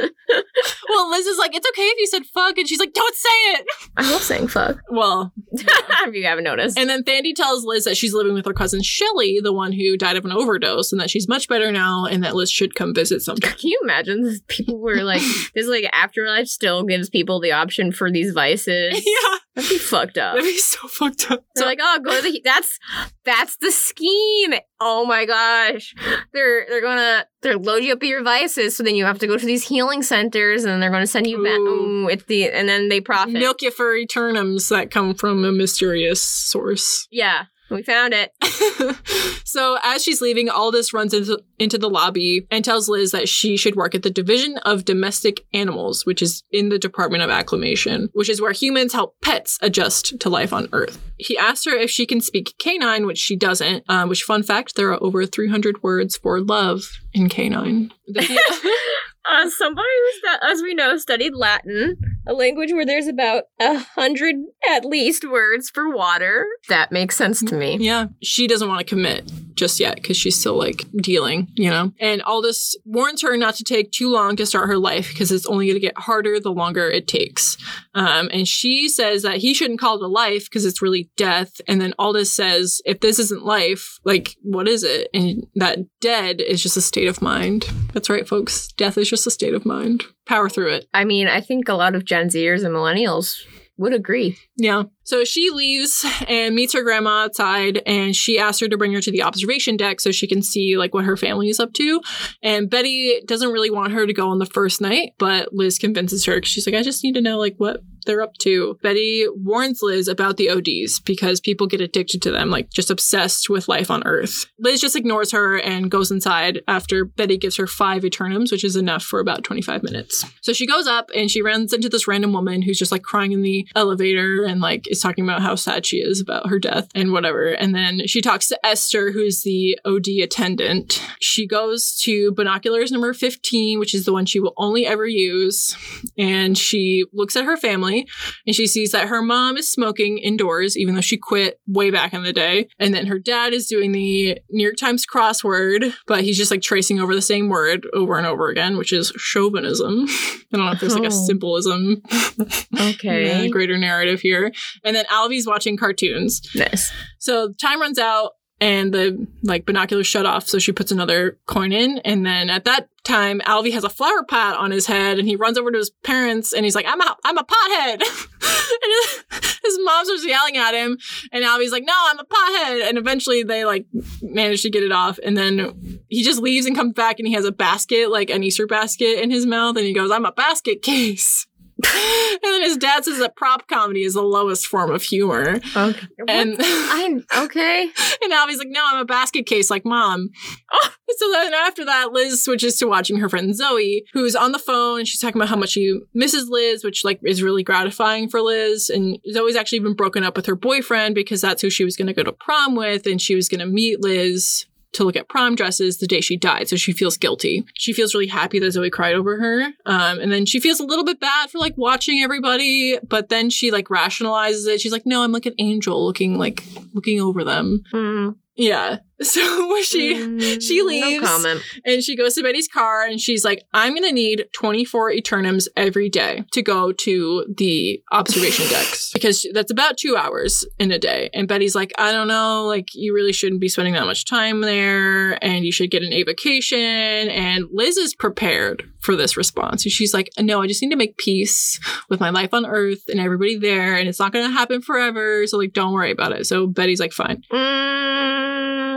B: well, Liz is like, it's okay if you said fuck. And she's like, don't say it.
A: I love saying fuck. <laughs>
B: Well, <laughs>
A: if you haven't noticed.
B: and then Thandi tells Liz that she's living with her cousin Shelly, the one who died of an overdose, and that she's much better now and that Liz should come visit sometime.
A: Can you imagine this? people were like, this like afterlife still gives people the option for these vices?
B: yeah.
A: That'd be fucked up.
B: That'd be so fucked up.
A: They're like, oh, go to the. That's that's the scheme. Oh my gosh, they're they're gonna they're load you up with your vices, so then you have to go to these healing centers, and they're gonna send you back.
B: Ooh,
A: it's the and then they profit.
B: milk you for eternums that come from a mysterious source.
A: Yeah, We found it. <laughs>
B: so as she's leaving, Aldous runs into, into the lobby and tells Liz that she should work at the Division of Domestic Animals, which is in the Department of Acclimation, which is where humans help pets adjust to life on Earth. He asks her if she can speak canine, which she doesn't. Um, which, fun fact, there are over 300 words for love in canine. <laughs> <laughs>
A: Uh, somebody who's, as we know, studied Latin, a language where there's about a hundred at least words for water. That makes sense to me.
B: Yeah, she doesn't want to commit just yet because she's still like dealing, you know? And Aldous warns her not to take too long to start her life because it's only going to get harder the longer it takes. Um, and she says that he shouldn't call it a life because it's really death. And then Aldous says, if this isn't life, like, what is it? And that dead is just a state of mind. That's right, folks. Death is just a state of mind. Power through it.
A: I mean, I think a lot of Gen Zers and millennials would agree.
B: Yeah. So she leaves and meets her grandma outside and she asks her to bring her to the observation deck so she can see like what her family is up to. And Betty doesn't really want her to go on the first night, but Liz convinces her she's like, I just need to know like what they're up to. Betty warns Liz about the ODs because people get addicted to them, like just obsessed with life on Earth. Liz just ignores her and goes inside after Betty gives her five Eternums, which is enough for about 25 minutes. So she goes up and she runs into this random woman who's just like crying in the elevator and like is talking about how sad she is about her death and whatever. And then she talks to Esther, who's the OD attendant. She goes to binoculars number 15, which is the one she will only ever use. And she looks at her family and she sees that her mom is smoking indoors, even though she quit way back in the day. And then her dad is doing the New York Times crossword, but he's just like tracing over the same word over and over again, which is chauvinism. <laughs> I don't know if there's like a
A: Oh.
B: symbolism, <laughs>
A: Okay.
B: greater narrative here. And then Alvy's watching cartoons.
A: This.
B: So time runs out and the like binoculars shut off, so she puts another coin in, and then at that time, Alvy has a flower pot on his head, and he runs over to his parents, and he's like, "I'm a, I'm a pothead," <laughs> and his mom starts yelling at him, and Alvy's like, "No, I'm a pothead," and eventually they like manage to get it off, and then he just leaves and comes back, and he has a basket, like an Easter basket, in his mouth, and he goes, "I'm a basket case." <laughs> and then his dad says that prop comedy is the lowest form of humor.
A: Okay.
B: And <laughs>
A: I okay. <laughs>
B: and Alvy's like, no, I'm a basket case like mom. Oh, so then after that, Liz switches to watching her friend Zoe, who's on the phone and she's talking about how much she misses Liz, which like is really gratifying for Liz. And Zoe's actually been broken up with her boyfriend because that's who she was going to go to prom with, and she was going to meet Liz to look at prom dresses the day she died. So she feels guilty. She feels really happy that Zoe cried over her. Um, and then she feels a little bit bad for like watching everybody, but then she like rationalizes it. She's like, no, I'm like an angel looking like looking over them.
A: Mm,
B: Yeah. <laughs> So <laughs> she
A: mm,
B: she leaves.
A: No
B: and she goes to Betty's car and she's like, I'm gonna need 24 Eternums every day to go to the observation <laughs> decks because that's about two hours in a day. And Betty's like, I don't know, like you really shouldn't be spending that much time there and you should get an avocation. And Liz is prepared for this response. And she's like, No, I just need to make peace with my life on Earth and everybody there, and it's not gonna happen forever. So like don't worry about it. So Betty's like, fine.
A: Mm,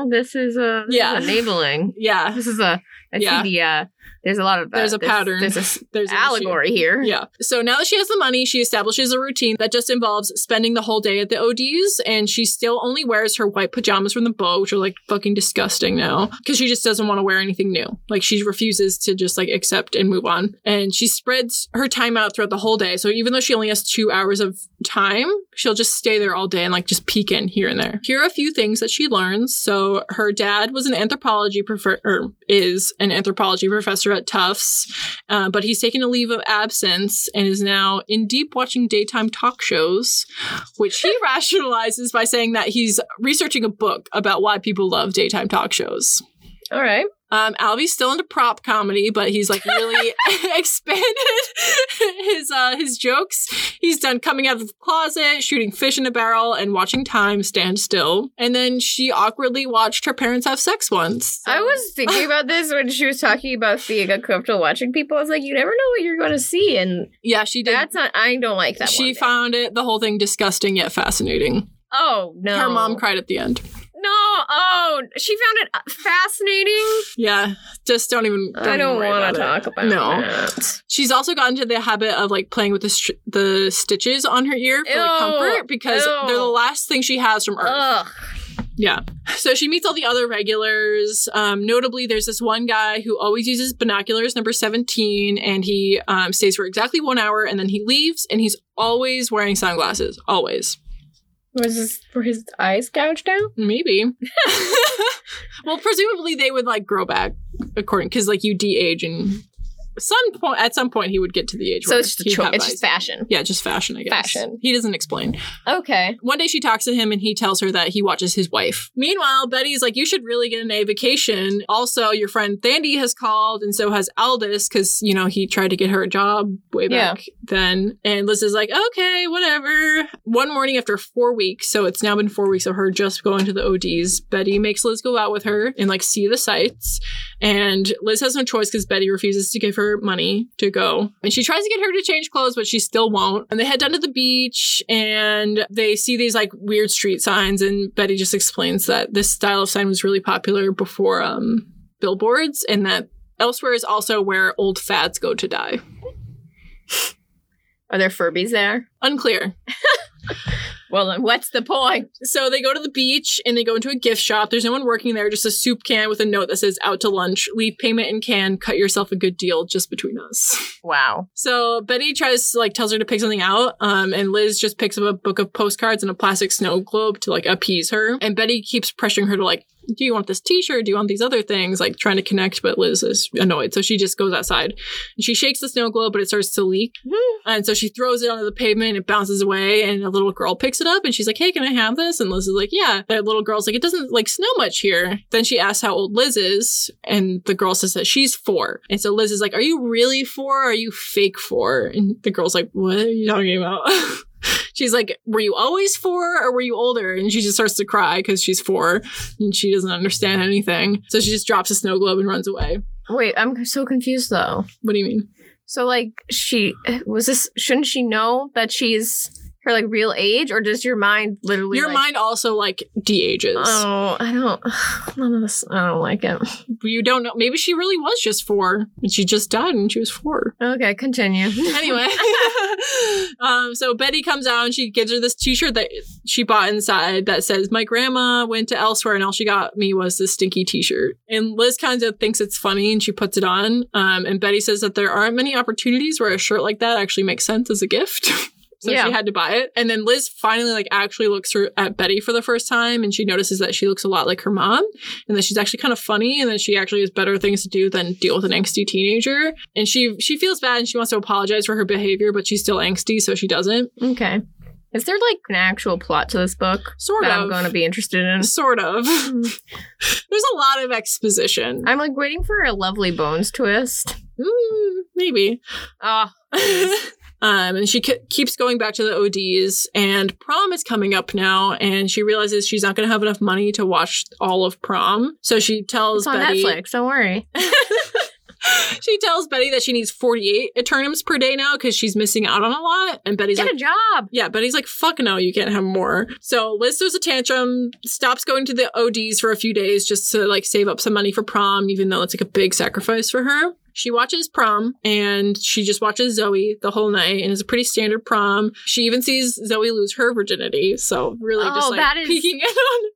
A: this is a this
B: Yeah.
A: is enabling. <laughs>
B: Yeah.
A: This is a. I
B: Yeah.
A: see the. Uh, there's a lot of. Uh,
B: There's a
A: there's-
B: pattern.
A: There's a <laughs>
B: There's
A: allegory here.
B: Yeah. So now that she has the money, she establishes a routine that just involves spending the whole day at the ODs, and she still only wears her white pajamas from the boat, which are like fucking disgusting now, because she just doesn't want to wear anything new. Like she refuses to just like accept and move on. And she spreads her time out throughout the whole day. So even though she only has two hours of time, she'll just stay there all day and like just peek in here and there. Here are a few things that she learns. So her dad was an anthropology professor, or is an anthropology professor at Tufts, uh, but he's taken a leave of absence and is now in deep watching daytime talk shows, which he <laughs> rationalizes by saying that he's researching a book about why people love daytime talk shows.
A: All right.
B: Um, Alvy's still into prop comedy, but he's like really <laughs> <laughs> expanded his uh, his jokes. He's done coming out of the closet, shooting fish in a barrel, and watching time stand still. And then she awkwardly watched her parents have sex once.
A: I was thinking <laughs> about this when she was talking about being uncomfortable watching people. I was like, you never know what you're going to see, and
B: yeah, she did.
A: that's not. I don't like that.
B: she found it the whole thing disgusting yet fascinating.
A: Oh no.
B: Her mom cried at the end.
A: No. Oh, she found it uh, fascinating.
B: Yeah, just don't even. Don't
A: I don't
B: want to
A: talk about it.
B: No.
A: that.
B: She's also gotten to the habit of like playing with the str the stitches on her ear for like comfort because
A: Ew.
B: they're the last thing she has from Earth.
A: Ugh.
B: Yeah. So she meets all the other regulars. Um, notably, there's this one guy who always uses binoculars, number 17, and he um, stays for exactly one hour and then he leaves and he's always wearing sunglasses. Always.
A: Was this were his eyes gouged out?
B: Maybe. <laughs> well, presumably they would like grow back according because like you de-age and some point at some point he would get to the age
A: So
B: where
A: it's just a
B: he'd
A: cho- it's just fashion.
B: yeah just fashion i guess.
A: Fashion.
B: he doesn't explain.
A: Okay.
B: one day she talks to him and he tells her that he watches his wife. Meanwhile betty's like you should really get an a vacation. Also your friend thandi has called and so has aldous because you know he tried to get her a job way
A: Yeah.
B: back then. And liz is like okay whatever. One morning after four weeks so it's now been four weeks of her just going to the ods betty makes liz go out with her and like see the sights. And Liz has no choice because Betty refuses to give her money to go. And she tries to get her to change clothes, but she still won't. And they head down to the beach and they see these like weird street signs. And Betty just explains that this style of sign was really popular before um, billboards and that elsewhere is also where old fads go to die.
A: Are there Furbies there?
B: Unclear. <laughs>
A: Well, then what's the point?
B: So they go to the beach and they go into a gift shop. There's no one working there, just a soup can with a note that says out to lunch, leave payment in can, cut yourself a good deal just between us.
A: Wow.
B: So Betty tries to like tells her to pick something out, um, and Liz just picks up a book of postcards and a plastic snow globe to like appease her. And Betty keeps pressuring her to like, do you want this T-shirt? Do you want these other things? Like trying to connect, but Liz is annoyed, so she just goes outside. And she shakes the snow globe, but it starts to leak, mm-hmm. and so she throws it onto the pavement. It bounces away, and a little girl picks it up, and she's like, "Hey, can I have this?" And Liz is like, "Yeah." The little girl's like, "It doesn't like snow much here." Then she asks how old Liz is, and the girl says that she's four. And so Liz is like, "Are you really four? Are you fake four? And the girl's like, "What are you talking about?" <laughs> She's like, Were you always four or were you older? And she just starts to cry because she's four and she doesn't understand anything. So she just drops a snow globe and runs away.
A: Wait, I'm so confused though.
B: What do you mean?
A: So like she was this shouldn't she know that she's her like real age or does your mind literally
B: Your
A: like-
B: mind also like de ages.
A: Oh, I don't <sighs> none of this I don't like it.
B: you don't know. Maybe she really was just four and she just died when she was four.
A: Okay, continue. <laughs>
B: Anyway, <laughs> um, so Betty comes out and she gives her this t shirt that she bought inside that says, My grandma went to elsewhere and all she got me was this stinky t shirt. And Liz kind of thinks it's funny and she puts it on. Um, and Betty says that there aren't many opportunities where a shirt like that actually makes sense as a gift. <laughs> So
A: Yeah.
B: she had to buy it. And then Liz finally like actually looks her, at Betty for the first time and she notices that she looks a lot like her mom and that she's actually kind of funny and that she actually has better things to do than deal with an angsty teenager. And she she feels bad and she wants to apologize for her behavior, but she's still angsty, so she doesn't.
A: okay. Is there like an actual plot to this book
B: Sort
A: that
B: of.
A: I'm going to be interested in?
B: Sort of. <laughs> <laughs> There's a lot of exposition.
A: I'm like waiting for a lovely bones twist.
B: Mm, maybe.
A: Ah, <laughs>
B: um, and she ke- keeps going back to the ODs, and prom is coming up now, and she realizes she's not going to have enough money to watch all of prom. So she tells
A: it's on
B: Betty.
A: Netflix. Don't worry. <laughs>
B: she tells Betty that she needs 48 Eternums per day now because she's missing out on a lot. And Betty's
A: Get
B: like,
A: a job.
B: yeah, Betty's like, fuck no, you can't have more. So Liz throws a tantrum, stops going to the ODs for a few days just to like save up some money for prom, even though it's like a big sacrifice for her. She watches prom and she just watches Zoe the whole night and it's a pretty standard prom. She even sees Zoe lose her virginity. So really just
A: Oh,
B: like
A: that is-
B: peeking in on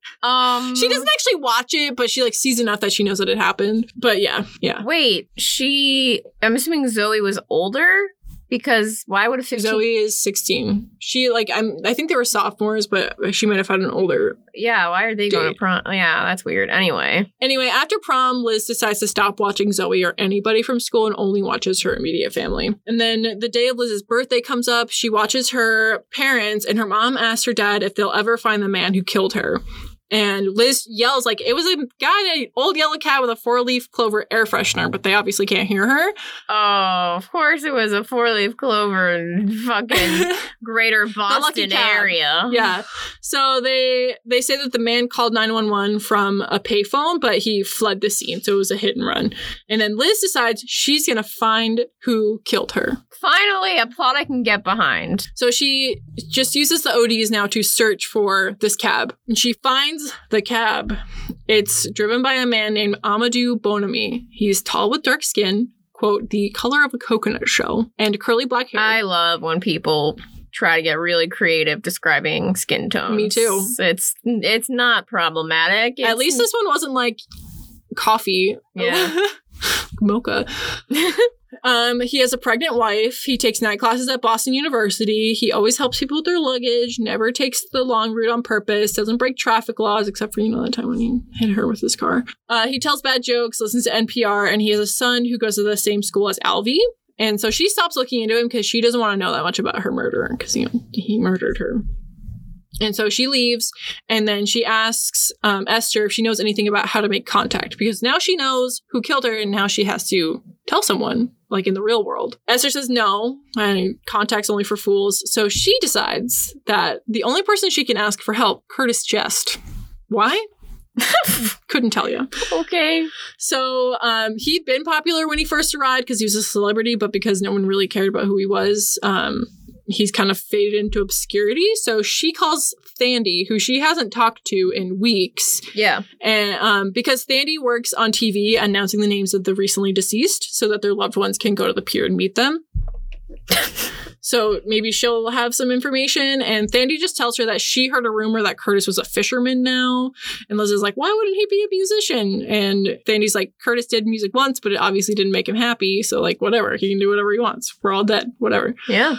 A: Um,
B: She doesn't actually watch it, but she like sees enough that she knows that it happened. But yeah, yeah.
A: Wait, she. I'm assuming Zoe was older because why would a 15?
B: Zoe is 16. She like I'm I think they were sophomores, but she might have had an older.
A: Yeah, why are they going to prom? Yeah, that's weird. Anyway,
B: Anyway, after prom, Liz decides to stop watching Zoe or anybody from school and only watches her immediate family. And then the day of Liz's birthday comes up, she watches her parents and her mom asks her dad if they'll ever find the man who killed her. And Liz yells like it was a guy, an old yellow cat with a four-leaf clover air freshener, but they obviously can't hear her.
A: oh, of course it was a four-leaf clover in fucking <laughs> Greater Boston area.
B: Yeah. So they they say that the man called 911 from a payphone, but he fled the scene, so it was a hit and run. And then Liz decides she's going to find who killed her.
A: Finally, a plot I can get behind.
B: So she just uses the ODs now to search for this cab. And she finds the cab. It's driven by a man named Amadou Bonamy. He's tall with dark skin, quote, the color of a coconut shell, and curly black hair.
A: I love when people try to get really creative describing skin tones.
B: Me too.
A: It's it's not problematic.
B: At least this one wasn't like coffee.
A: Yeah. <laughs>
B: Mocha. <laughs> Um, he has a pregnant wife. He takes night classes at Boston University. He always helps people with their luggage, never takes the long route on purpose, doesn't break traffic laws, except for, you know, that time when he hit her with his car. Uh, he tells bad jokes, listens to NPR, and he has a son who goes to the same school as Alvy. And so she stops looking into him because she doesn't want to know that much about her murderer because, you know, he murdered her. And so she leaves, and then she asks um, Esther if she knows anything about how to make contact because now she knows who killed her, and now she has to tell someone, like in the real world. Esther says no, and contact's only for fools. So she decides that the only person she can ask for help, Curtis Jest. Why? <laughs> Couldn't tell you.
A: okay.
B: So um, he'd been popular when he first arrived because he was a celebrity, but because no one really cared about who he was, um, he's kind of faded into obscurity. So she calls Thandi, who she hasn't talked to in weeks,
A: Yeah.
B: and um, because Thandi works on TV announcing the names of the recently deceased, so that their loved ones can go to the pier and meet them. So maybe she'll have some information. And Thandi just tells her that she heard a rumor that Curtis was a fisherman now. And Liz is like, why wouldn't he be a musician? And Thandi's like, Curtis did music once, but it obviously didn't make him happy. So, like, whatever. He can do whatever he wants. We're all dead. Whatever.
A: Yeah.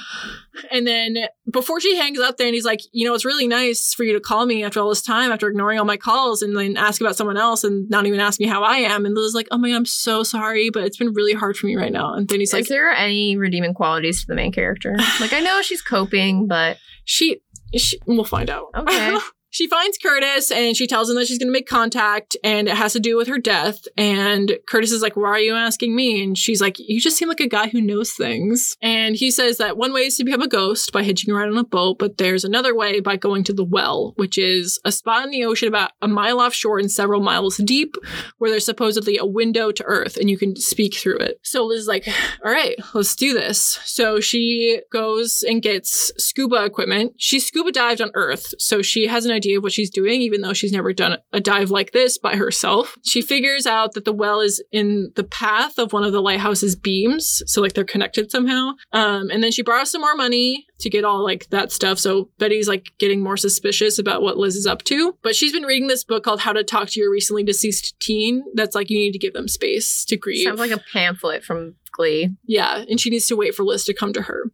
B: And then before she hangs up, Thandi's like, you know, it's really nice for you to call me after all this time, after ignoring all my calls and then ask about someone else and not even ask me how I am. And Liz is like, oh my God, I'm so sorry, but it's been really hard for me right now. And Thandi's like,
A: Is there any redeeming qualities to the main character? Like I know she's coping, but
B: she, she we'll find out.
A: Okay. <laughs>
B: she finds Curtis and she tells him that she's going to make contact and it has to do with her death. And Curtis is like, Why are you asking me? And she's like, You just seem like a guy who knows things. And he says that one way is to become a ghost by hitching a ride on a boat, but there's another way by going to the well, which is a spot in the ocean about a mile offshore and several miles deep where there's supposedly a window to Earth and you can speak through it. So Liz is like, All right, let's do this. So she goes and gets scuba equipment. She scuba dived on Earth, so she has an idea of what she's doing, even though she's never done a dive like this by herself. She figures out that the well is in the path of one of the lighthouse's beams, so like they're connected somehow. Um, and then she borrows some more money to get all like that stuff. So Betty's like getting more suspicious about what Liz is up to. But she's been reading this book called How to Talk to Your Recently Deceased Teen. That's like you need to give them space to grieve.
A: sounds like a pamphlet from Glee.
B: Yeah, and she needs to wait for Liz to come to her.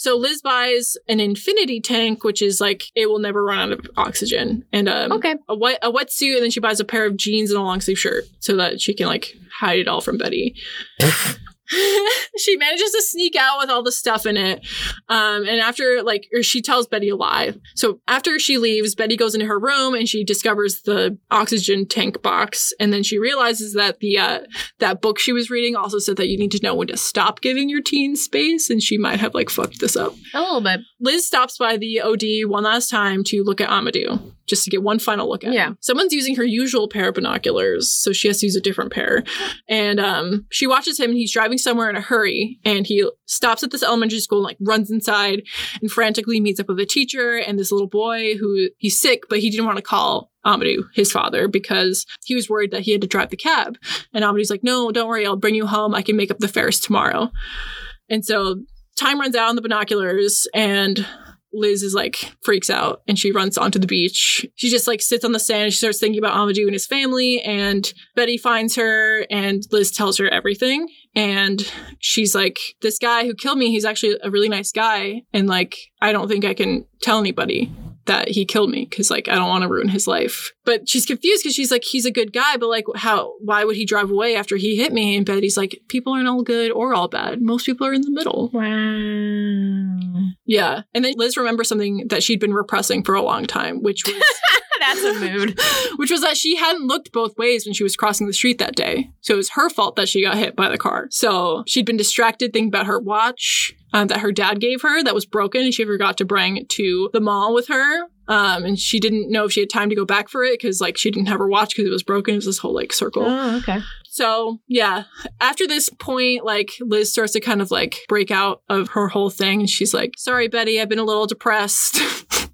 B: So Liz buys an infinity tank, which is like it will never run out of oxygen, and um,
A: Okay.
B: a wet a wetsuit, and then she buys a pair of jeans and a long sleeve shirt so that she can like hide it all from Betty. <laughs> <laughs> she manages to sneak out with all the stuff in it. Um, and after, like, or she tells Betty a lie. So after she leaves, Betty goes into her room and she discovers the oxygen tank box. And then she realizes that the, uh, that book she was reading also said that you need to know when to stop giving your teen space. And she might have, like, fucked this up.
A: A little bit.
B: Liz stops by the OD one last time to look at Amadou, just to get one final look at
A: Yeah.
B: him. Someone's using her usual pair of binoculars, so she has to use a different pair. And um, she watches him, and he's driving somewhere in a hurry. And he stops at this elementary school and like runs inside and frantically meets up with a teacher and this little boy who he's sick, but he didn't want to call Amadou, his father, because he was worried that he had to drive the cab. And Amadou's like, "No, don't worry, I'll bring you home. I can make up the fares tomorrow." And so time runs out on the binoculars and Liz is like freaks out and she runs onto the beach. She just like sits on the sand and she starts thinking about Amadou and his family and Betty finds her and Liz tells her everything and she's like this guy who killed me he's actually a really nice guy and like I don't think I can tell anybody that he killed me because like I don't want to ruin his life. But she's confused because she's like he's a good guy, but like how why would he drive away after he hit me? And Betty's like people aren't all good or all bad. Most people are in the middle.
A: Wow.
B: Yeah. And then Liz remembers something that she'd been repressing for a long time, which was <laughs>
A: That's a mood. <laughs>
B: which was that she hadn't looked both ways when she was crossing the street that day. So it was her fault that she got hit by the car. So she'd been distracted thinking about her watch um, that her dad gave her that was broken and she forgot to bring to the mall with her. Um, and she didn't know if she had time to go back for it because like she didn't have her watch because it was broken. It was this whole like circle.
A: Oh, okay.
B: So yeah, after this point, like Liz starts to kind of like break out of her whole thing, and she's like, "Sorry, Betty, I've been a little depressed."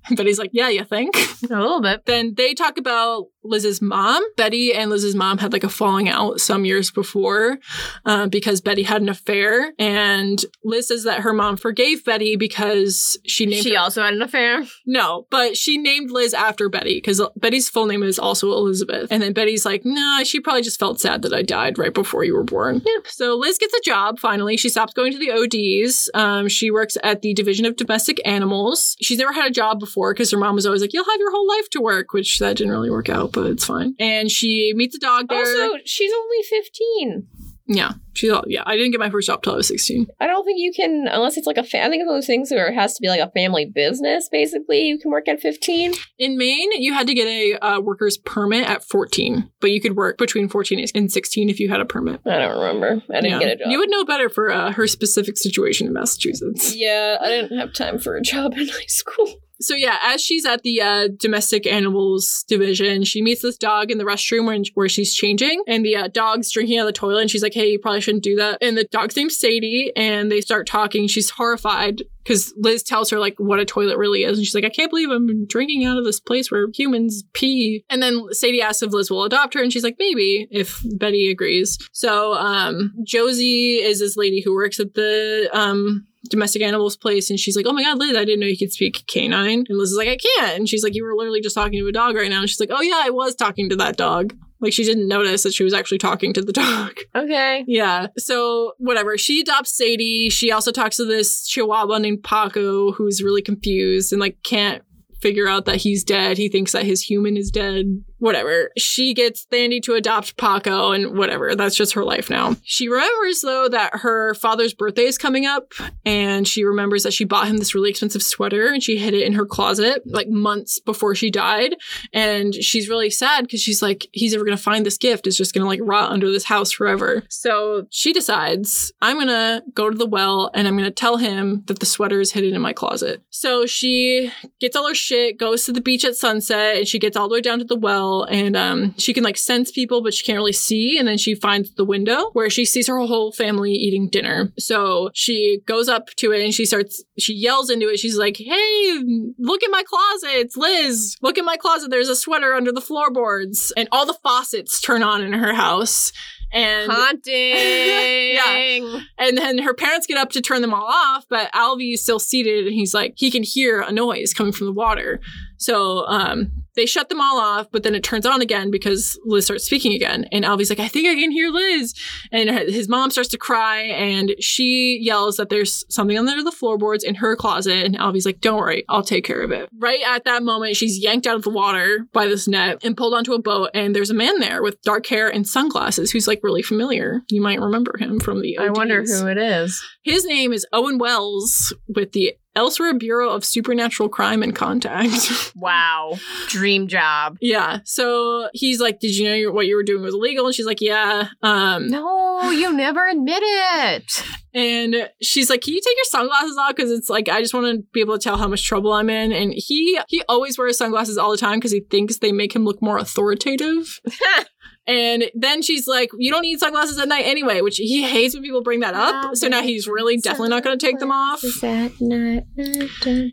B: <laughs> Betty's like, "Yeah, you think?"
A: A little bit.
B: then they talk about Liz's mom. Betty and Liz's mom had like a falling out some years before uh, because Betty had an affair. And Liz says that her mom forgave Betty because she named
A: She
B: her-
A: also had an affair.
B: no, but she named Liz after Betty because Betty's full name is also Elizabeth. And then Betty's like, nah, she probably just felt sad that I died right before you were born. Yeah. So Liz gets a job finally. She stops going to the ODs. Um, she works at the Division of Domestic Animals. She's never had a job before because her mom was always like, you'll have your whole life to work, which that didn't really work out, but it's fine. And she meets a dog there.
A: Also, she's only 15.
B: yeah. She's all, yeah. I didn't get my first job till I was 16.
A: I don't think you can, unless it's like a, fa- I think it's one of those things where it has to be like a family business, basically. You can work at 15.
B: In Maine, you had to get a uh, worker's permit at 14, but you could work between 14 and 16 if you had a permit.
A: I don't remember. I didn't
B: Yeah.
A: get a job.
B: You would know better for uh, her specific situation in Massachusetts.
A: yeah, I didn't have time for a job in high school.
B: So yeah, as she's at the uh, domestic animals division, she meets this dog in the restroom where she's changing, and the uh, dog's drinking out of the toilet, and she's like, "Hey, you probably shouldn't do that." And the dog's name's Sadie, and they start talking. She's horrified because Liz tells her like what a toilet really is, and she's like, "I can't believe I'm drinking out of this place where humans pee." And then Sadie asks if Liz will adopt her, and she's like, "Maybe if Betty agrees." So um, Josie is this lady who works at the um, domestic animals place and she's like, Oh my god, Liz, I didn't know you could speak canine. And Liz is like, I can't. And she's like, You were literally just talking to a dog right now. And she's like, Oh yeah, I was talking to that dog. Like she didn't notice that she was actually talking to the dog. <laughs>
A: Okay.
B: Yeah. So whatever. She adopts Sadie. She also talks to this Chihuahua named Paco who's really confused and like can't figure out that he's dead. He thinks that his human is dead. Whatever. She gets Thandi to adopt Paco and whatever. That's just her life now. She remembers though that her father's birthday is coming up and she remembers that she bought him this really expensive sweater and she hid it in her closet like months before she died. And she's really sad because she's like, he's ever going to find this gift. It's just going to like rot under this house forever. So she decides, I'm going to go to the well and I'm going to tell him that the sweater is hidden in my closet. So she gets all her shit, goes to the beach at sunset, and she gets all the way down to the well. And um, she can like sense people, but she can't really see. And then she finds the window where she sees her whole family eating dinner. So she goes up to it and she starts, she yells into it. She's like, Hey, look at my closet. It's Liz. Look at my closet. There's a sweater under the floorboards. And all the faucets turn on in her house. And <laughs>
A: Haunting. yeah.
B: and then her parents get up to turn them all off, but Alvy is still seated and he's like, he can hear a noise coming from the water. So um, they shut them all off, but then it turns on again because Liz starts speaking again. And Alvy's like, I think I can hear Liz. And his mom starts to cry and she yells that there's something under the floorboards in her closet. And Alvy's like, don't worry, I'll take care of it. Right at that moment, she's yanked out of the water by this net and pulled onto a boat. And there's a man there with dark hair and sunglasses who's like really familiar. You might remember him from the
A: I wonder who it is.
B: His name is Owen Wells with the Elsewhere Bureau of Supernatural Crime and Contact. <laughs>
A: Wow. Dream job.
B: yeah. So he's like, Did you know what you were doing was illegal? And she's like, Yeah. Um,
A: No, you never admit it.
B: and she's like, Can you take your sunglasses off? Because it's like, I just want to be able to tell how much trouble I'm in. And he he always wears sunglasses all the time because he thinks they make him look more authoritative. <laughs> And then she's like, You don't need sunglasses at night anyway, which he hates when people bring that up. So now he's really definitely not going to take them off.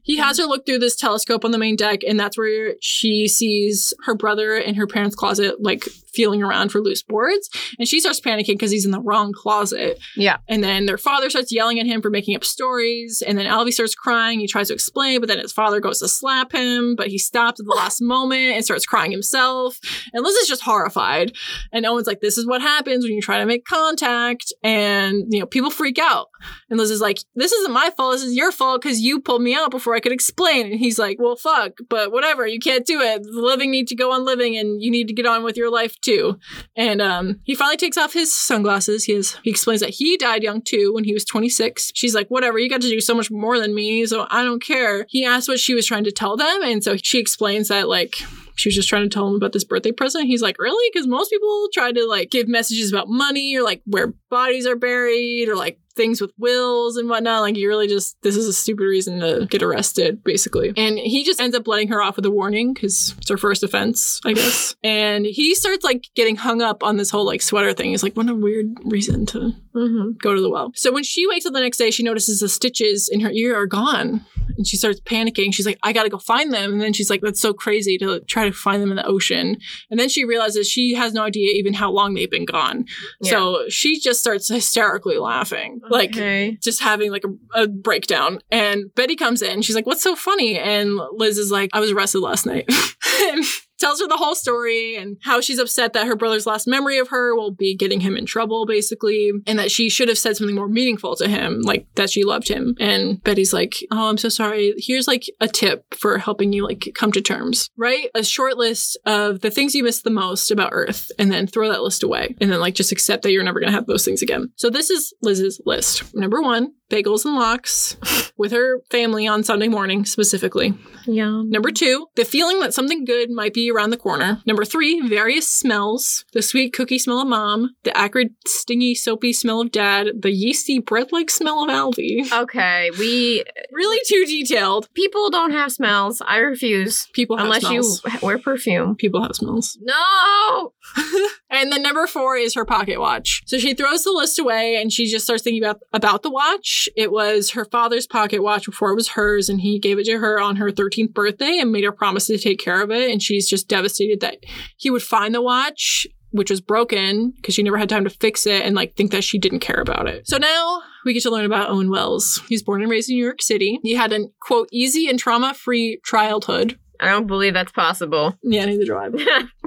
B: He has her look through this telescope on the main deck, and that's where she sees her brother in her parents' closet, like feeling around for loose boards. And she starts panicking because he's in the wrong closet.
A: Yeah.
B: And then their father starts yelling at him for making up stories. And then Alvy starts crying. He tries to explain, but then his father goes to slap him, but he stops at the last <laughs> moment and starts crying himself. And Liz is just horrified. And Owen's like, this is what happens when you try to make contact. And, you know, people freak out. And Liz is like, this isn't my fault. This is your fault because you pulled me out before I could explain. And he's like, well, fuck, but whatever. You can't do it. The living need to go on living and you need to get on with your life too. And um, he finally takes off his sunglasses. He has, he explains that he died young too when he was 26. She's like, whatever, you got to do so much more than me. So I don't care. He asks what she was trying to tell them. And so she explains that like, she was just trying to tell him about this birthday present. He's like, really? Because most people try to like give messages about money or like where bodies are buried or like things with wills and whatnot. Like, you really just, this is a stupid reason to get arrested, basically. And he just ends up letting her off with a warning because it's her first offense, I guess. <laughs> and he starts like getting hung up on this whole like sweater thing. He's like, what a weird reason to
A: Mm-hmm.
B: go to the well. So when she wakes up the next day, she notices the stitches in her ear are gone. And she starts panicking. She's like, I gotta go find them. And then she's like, that's so crazy to try to find them in the ocean. And then she realizes she has no idea even how long they've been gone. So she just starts hysterically laughing. Like, just having like a, a breakdown. And Betty comes in. She's like, What's so funny? And Liz is like, I was arrested last night. <laughs> tells her the whole story and how she's upset that her brother's last memory of her will be getting him in trouble, basically. And that she should have said something more meaningful to him, like that she loved him. And Betty's like, Oh, I'm so sorry. Here's like a tip for helping you like come to terms. Write a short list of the things you miss the most about Earth and then throw that list away. And then like just accept that you're never gonna have those things again. So this is Liz's list. Number one, bagels and lox with her family on Sunday morning specifically.
A: Yeah.
B: Number two, the feeling that something good might be around the corner. Number three, various smells. The sweet cookie smell of mom, the acrid, stingy, soapy smell of dad, the yeasty, bread like smell of Alvy.
A: Okay. We
B: Really too detailed.
A: people don't have smells. I refuse.
B: People have
A: Unless
B: smells.
A: you wear perfume.
B: People have smells.
A: No. <laughs>
B: And then number four is her pocket watch. So she throws the list away and she just starts thinking about, about the watch. It was her father's pocket watch before it was hers, and he gave it to her on her 13th birthday and made her promise to take care of it. And she's just devastated that he would find the watch. Which was broken because she never had time to fix it and like think that she didn't care about it. So now we get to learn about Owen Wells. He's born and raised in New York City. He had an quote easy and trauma free childhood.
A: I don't believe that's possible. <laughs>
B: Yeah, neither do I.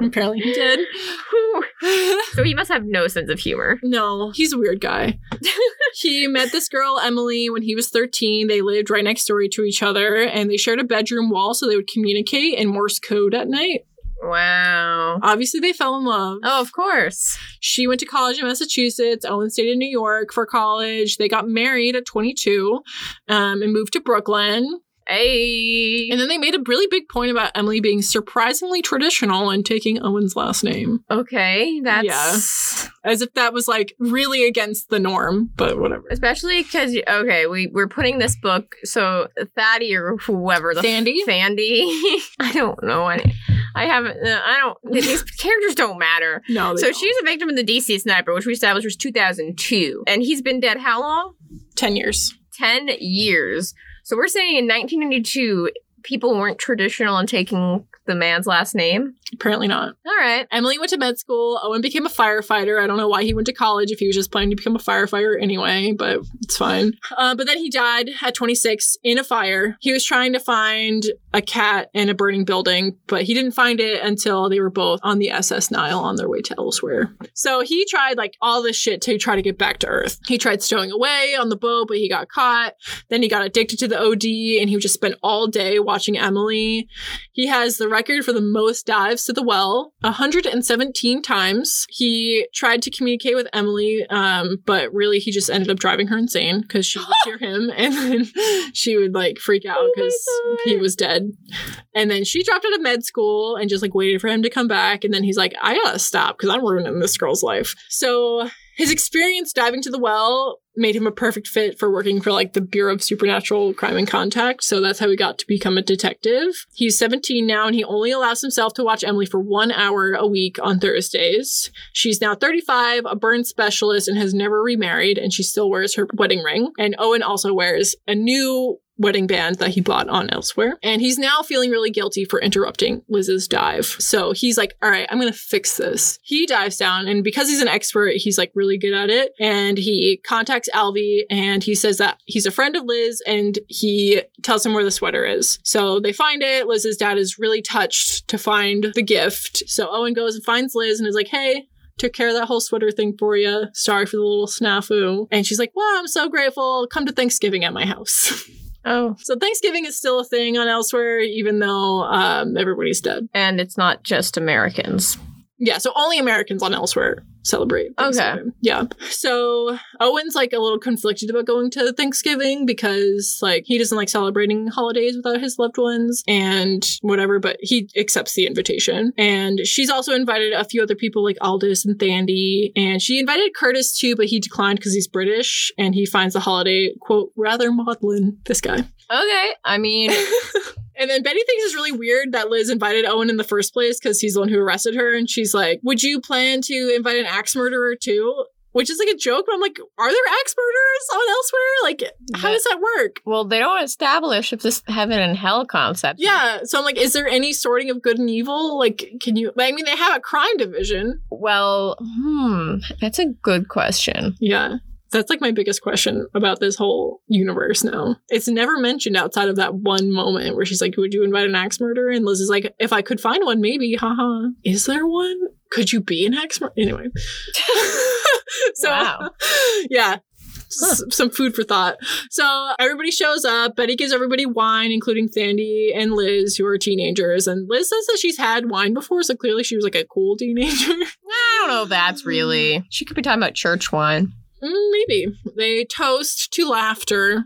B: Apparently he did.
A: so he must have no sense of humor.
B: No, he's a weird guy. <laughs> he met this girl, Emily, when he was 13. They lived right next door to each other and they shared a bedroom wall so they would communicate in Morse code at night.
A: Wow.
B: Obviously, they fell in love.
A: Oh, of course.
B: She went to college in Massachusetts. Owen stayed in New York for college. They got married at 22 um, and moved to Brooklyn.
A: Hey.
B: And then they made a really big point about Emily being surprisingly traditional and taking Owen's last name,
A: okay, that's
B: as if that was like really against the norm, but whatever.
A: especially because okay, we we're putting this book. So Thaddy or whoever the
B: Fandy?
A: Fandy. <laughs> I don't know any. I haven't. uh, I don't. These <laughs> characters don't matter.
B: No, they
A: So
B: don't.
A: she's a victim of the DC sniper, which we established was 2002, and he's been dead how long?
B: 10 years.
A: 10 years. So we're saying in 1992, people weren't traditional in taking the man's last name.
B: Apparently not.
A: All right.
B: Emily went to med school. Owen became a firefighter. I don't know why he went to college if he was just planning to become a firefighter anyway, but it's fine. Uh, but then he died at 26 in a fire. He was trying to find a cat in a burning building, but he didn't find it until they were both on the SS Nile on their way to elsewhere. So he tried like all this shit to try to get back to Earth. He tried stowing away on the boat, but he got caught. Then he got addicted to the OD and he just spent all day watching Emily. He has the record for the most dives to the well 117 times. He tried to communicate with Emily, um, but really he just ended up driving her insane because she would hear him <laughs> and then she would like freak out
A: Oh
B: because
A: God.
B: he was dead. And then she dropped out of med school and just like waited for him to come back. And then he's like, I gotta stop because I'm ruining this girl's life. So his experience diving to the well made him a perfect fit for working for like the Bureau of Supernatural Crime and Contact. So that's how he got to become a detective. He's 17 now and he only allows himself to watch Emily for one hour a week on Thursdays. She's now 35, a burn specialist, and has never remarried, and she still wears her wedding ring. And Owen also wears a new wedding band that he bought on elsewhere. And he's now feeling really guilty for interrupting Liz's dive. So he's like, all right, I'm going to fix this. He dives down, and because he's an expert, he's like really good at it. And he contacts Alvy and he says that he's a friend of Liz and he tells him where the sweater is. So they find it. Liz's dad is really touched to find the gift. So Owen goes and finds Liz and is like, hey, took care of that whole sweater thing for you. Sorry for the little snafu. And she's like, Well, I'm so grateful. Come to Thanksgiving at my house. <laughs>
A: Oh.
B: so Thanksgiving is still a thing on elsewhere, even though um, everybody's dead.
A: And it's not just Americans.
B: Yeah, so only Americans on Elsewhere celebrate.
A: Okay.
B: Yeah. So Owen's like a little conflicted about going to Thanksgiving because like he doesn't like celebrating holidays without his loved ones and whatever, but he accepts the invitation. And she's also invited a few other people like Aldous and Thandi. And she invited Curtis too, but he declined because he's British and he finds the holiday, quote, rather maudlin. This guy.
A: Okay. I mean, <laughs>
B: And then Betty thinks it's really weird that Liz invited Owen in the first place because he's the one who arrested her. And she's like, Would you plan to invite an axe murderer too? Which is like a joke, but I'm like, Are there axe murderers on elsewhere? Like, how does that work?
A: well, they don't establish if this heaven and hell concept.
B: Yeah. So I'm like, Is there any sorting of good and evil? Like, can you? I mean, they have a crime division.
A: Well, hmm, that's a good question.
B: Yeah. That's like my biggest question about this whole universe now. It's never mentioned outside of that one moment where she's like, Would you invite an axe murderer? And Liz is like, If I could find one, maybe. Haha. Is there one? Could you be an axe murderer? Anyway. <laughs> so,
A: Wow. <laughs>
B: yeah. S- Some food for thought. So everybody shows up. Betty gives everybody wine, including Thandi and Liz, who are teenagers. And Liz says that she's had wine before, so clearly she was like a cool teenager.
A: I don't know if that's really. <laughs> She could be talking about church wine.
B: Mm, maybe. They toast to laughter.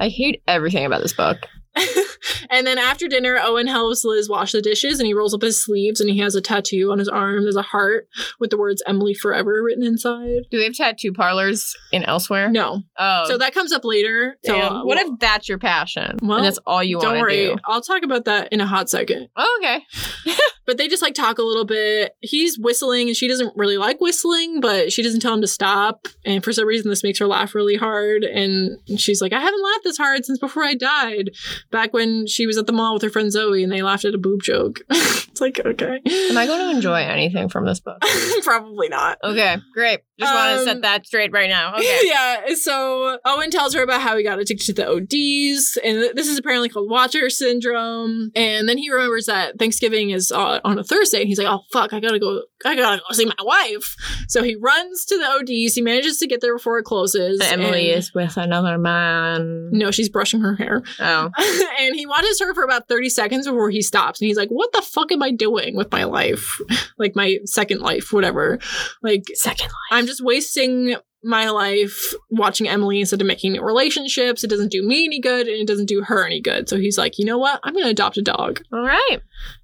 A: I hate everything about this book. <laughs>
B: and then after dinner, Owen helps Liz wash the dishes and he rolls up his sleeves and he has a tattoo on his arm. There's a heart with the words Emily Forever written inside.
A: Do they have tattoo parlors in elsewhere?
B: No.
A: Oh,
B: So that comes up later. So uh,
A: what
B: well,
A: if that's your passion?
B: Well,
A: and that's all you want
B: Don't
A: to
B: worry.
A: do?
B: I'll talk about that in a hot second.
A: Oh, okay. <laughs>
B: But they just like talk a little bit. He's whistling and she doesn't really like whistling, but she doesn't tell him to stop. And for some reason, this makes her laugh really hard. And she's like, I haven't laughed this hard since before I died. Back when she was at the mall with her friend Zoe and they laughed at a boob joke. <laughs> it's like, okay.
A: Am I going to enjoy anything from this book? <laughs>
B: Probably not.
A: Okay, great. Just want to
B: Um,
A: set that straight right now. <laughs> Okay.
B: yeah, so Owen tells her about how he got addicted to the ODs, and th- this is apparently called Watcher syndrome. And then he remembers that Thanksgiving is uh, on a Thursday, and he's like, "Oh fuck, I gotta go, I gotta go see my wife." So he runs to the ODs. He manages to get there before it closes.
A: Emily
B: and-
A: is with another man.
B: no, she's brushing her hair,
A: Oh. <laughs>
B: and he watches her for about thirty seconds before he stops, and he's like, "What the fuck am I doing with my life? Like my second life, whatever? Like
A: Second life.
B: I'm just wasting my life watching Emily instead of making new relationships. It doesn't do me any good and it doesn't do her any good. So he's like, you know what? I'm going to adopt a dog.
A: All right.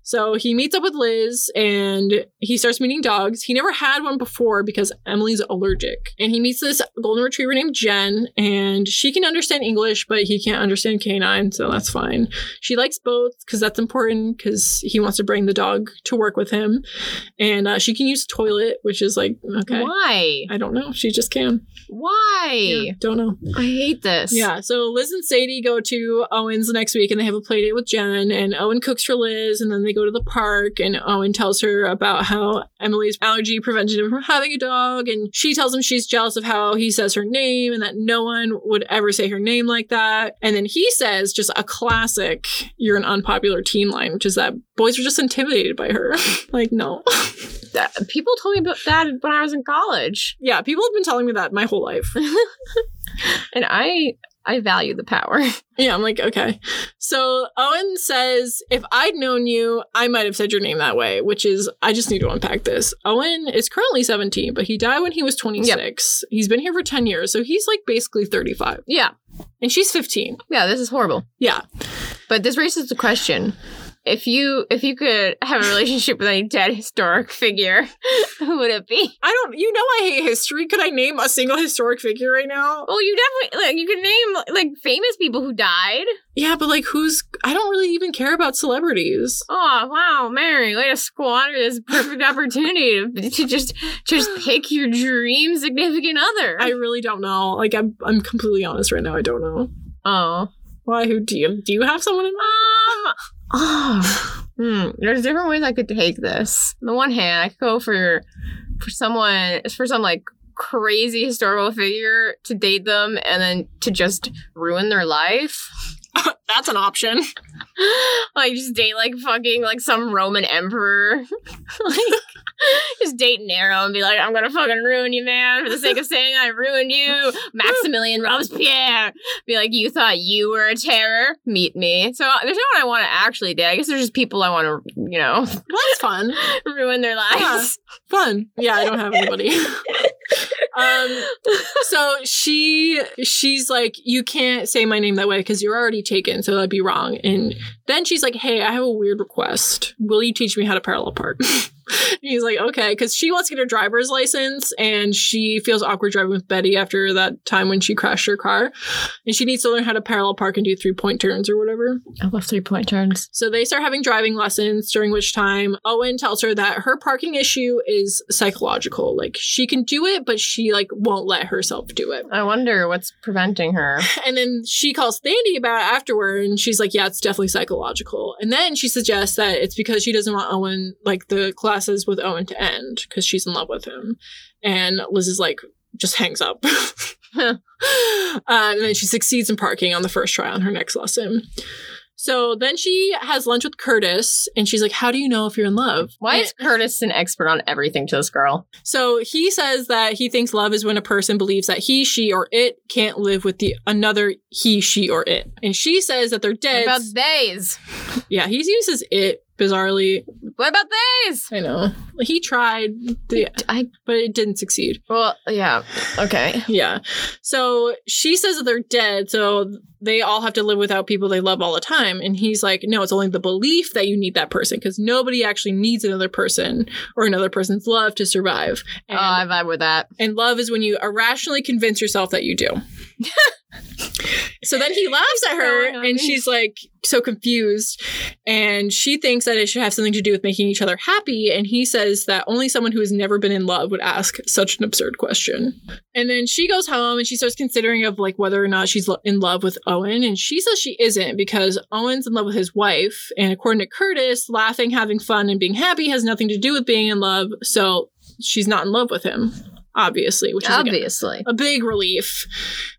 B: So he meets up with Liz and he starts meeting dogs. He never had one before because Emily's allergic. And he meets this golden retriever named Jen and she can understand English, but he can't understand canine. So that's fine. She likes both because that's important because he wants to bring the dog to work with him. And uh, she can use toilet, which is like, okay.
A: Why?
B: I don't know. She just can.
A: Why?
B: Yeah, don't know.
A: I hate this.
B: Yeah, so Liz and Sadie go to Owen's the next week and they have a play date with Jen and Owen cooks for Liz and then they go to the park and Owen tells her about how Emily's allergy prevented him from having a dog and she tells him she's jealous of how he says her name and that no one would ever say her name like that. And then he says just a classic you're an unpopular teen line, which is that boys are just intimidated by her. <laughs> like no. <laughs>
A: That- people told me about that when I was in college,
B: yeah, people have been telling me that my whole life. <laughs>
A: and I I value the power. <laughs>
B: Yeah, I'm like, okay. So Owen says, if I'd known you, I might have said your name that way, which is, I just need to unpack this. Owen is currently 17, but he died when he was 26. He's been here for 10 years, so he's like basically 35.
A: yeah,
B: And she's 15.
A: yeah. This is horrible.
B: Yeah.
A: But this raises the question: if you if you could have a relationship with any dead historic figure, <laughs> who would it be?
B: I don't, you know, I hate history. Could I name a single historic figure right now?
A: Well, you definitely like you could name like famous people who died.
B: Yeah, but like, who's, I don't really even care about celebrities.
A: Oh wow, Mary, way to squander this perfect <laughs> opportunity to, to just just pick your dream significant other.
B: I really don't know. Like, I'm, I'm completely honest right now. I don't know.
A: oh.
B: Why? Who do you, do you have someone in mind?
A: Um. Oh. Hmm. There's different ways I could take this. On the one hand, I could go for for someone for some like crazy historical figure to date them and then to just ruin their life. <laughs>
B: That's an option. <laughs>
A: like just date like fucking like some Roman emperor. <laughs> like just date Nero and be like, I'm gonna fucking ruin you, man, for the sake of saying I ruined you. Maximilien Robespierre. Be like, you thought you were a terror? Meet me. So uh, there's no one I want to actually date. I guess there's just people I want to, you know,
B: That's fun.
A: ruin their lives.
B: Fun. Yeah, I don't have anybody. Um so she she's like you can't say my name that way because you're already taken so that'd be wrong. And then she's like hey i have a weird request. Will you teach me how to parallel park <laughs> he's like okay because she wants to get her driver's license and she feels awkward driving with betty after that time when she crashed her car and she needs to learn how to parallel park and do three point turns or whatever
A: I love three point turns.
B: so they start having driving lessons, during which time Owen tells her that her parking issue is psychological. Like she can do it, but she like won't let herself do it.
A: I wonder what's preventing her. <laughs>
B: And then she calls Sandy about it afterward, and she's like, "Yeah, it's definitely psychological." And then she suggests that it's because she doesn't want Owen, like the classes with Owen, to end because she's in love with him. And Liz is like, just hangs up. <laughs> uh, and then she succeeds in parking on the first try on her next lesson. So then she has lunch with Curtis, and she's like, "How do you know if you're in love?"
A: Why is Curtis an expert on everything to this girl?
B: so he says that he thinks love is when a person believes that he, she, or it can't live with the another he, she, or it, and she says that they're
A: What
B: dead.
A: about days?
B: yeah, he uses it bizarrely.
A: What about days?
B: I know he tried, the,
A: I
B: but it didn't succeed.
A: well, yeah. Okay.
B: Yeah. So she says that they're dead, so they all have to live without people they love all the time. And he's like, no, it's only the belief that you need that person because nobody actually needs another person or another person's love to survive. And,
A: Oh, I vibe with that.
B: and love is when you irrationally convince yourself that you do. so then he laughs at her and she's like so confused and she thinks that it should have something to do with making each other happy and he says that only someone who has never been in love would ask such an absurd question and then she goes home and she starts considering of like whether or not she's lo- in love with Owen and she says she isn't because Owen's in love with his wife and according to Curtis laughing having fun and being happy has nothing to do with being in love so she's not in love with him obviously which is
A: Obviously.
B: a big relief.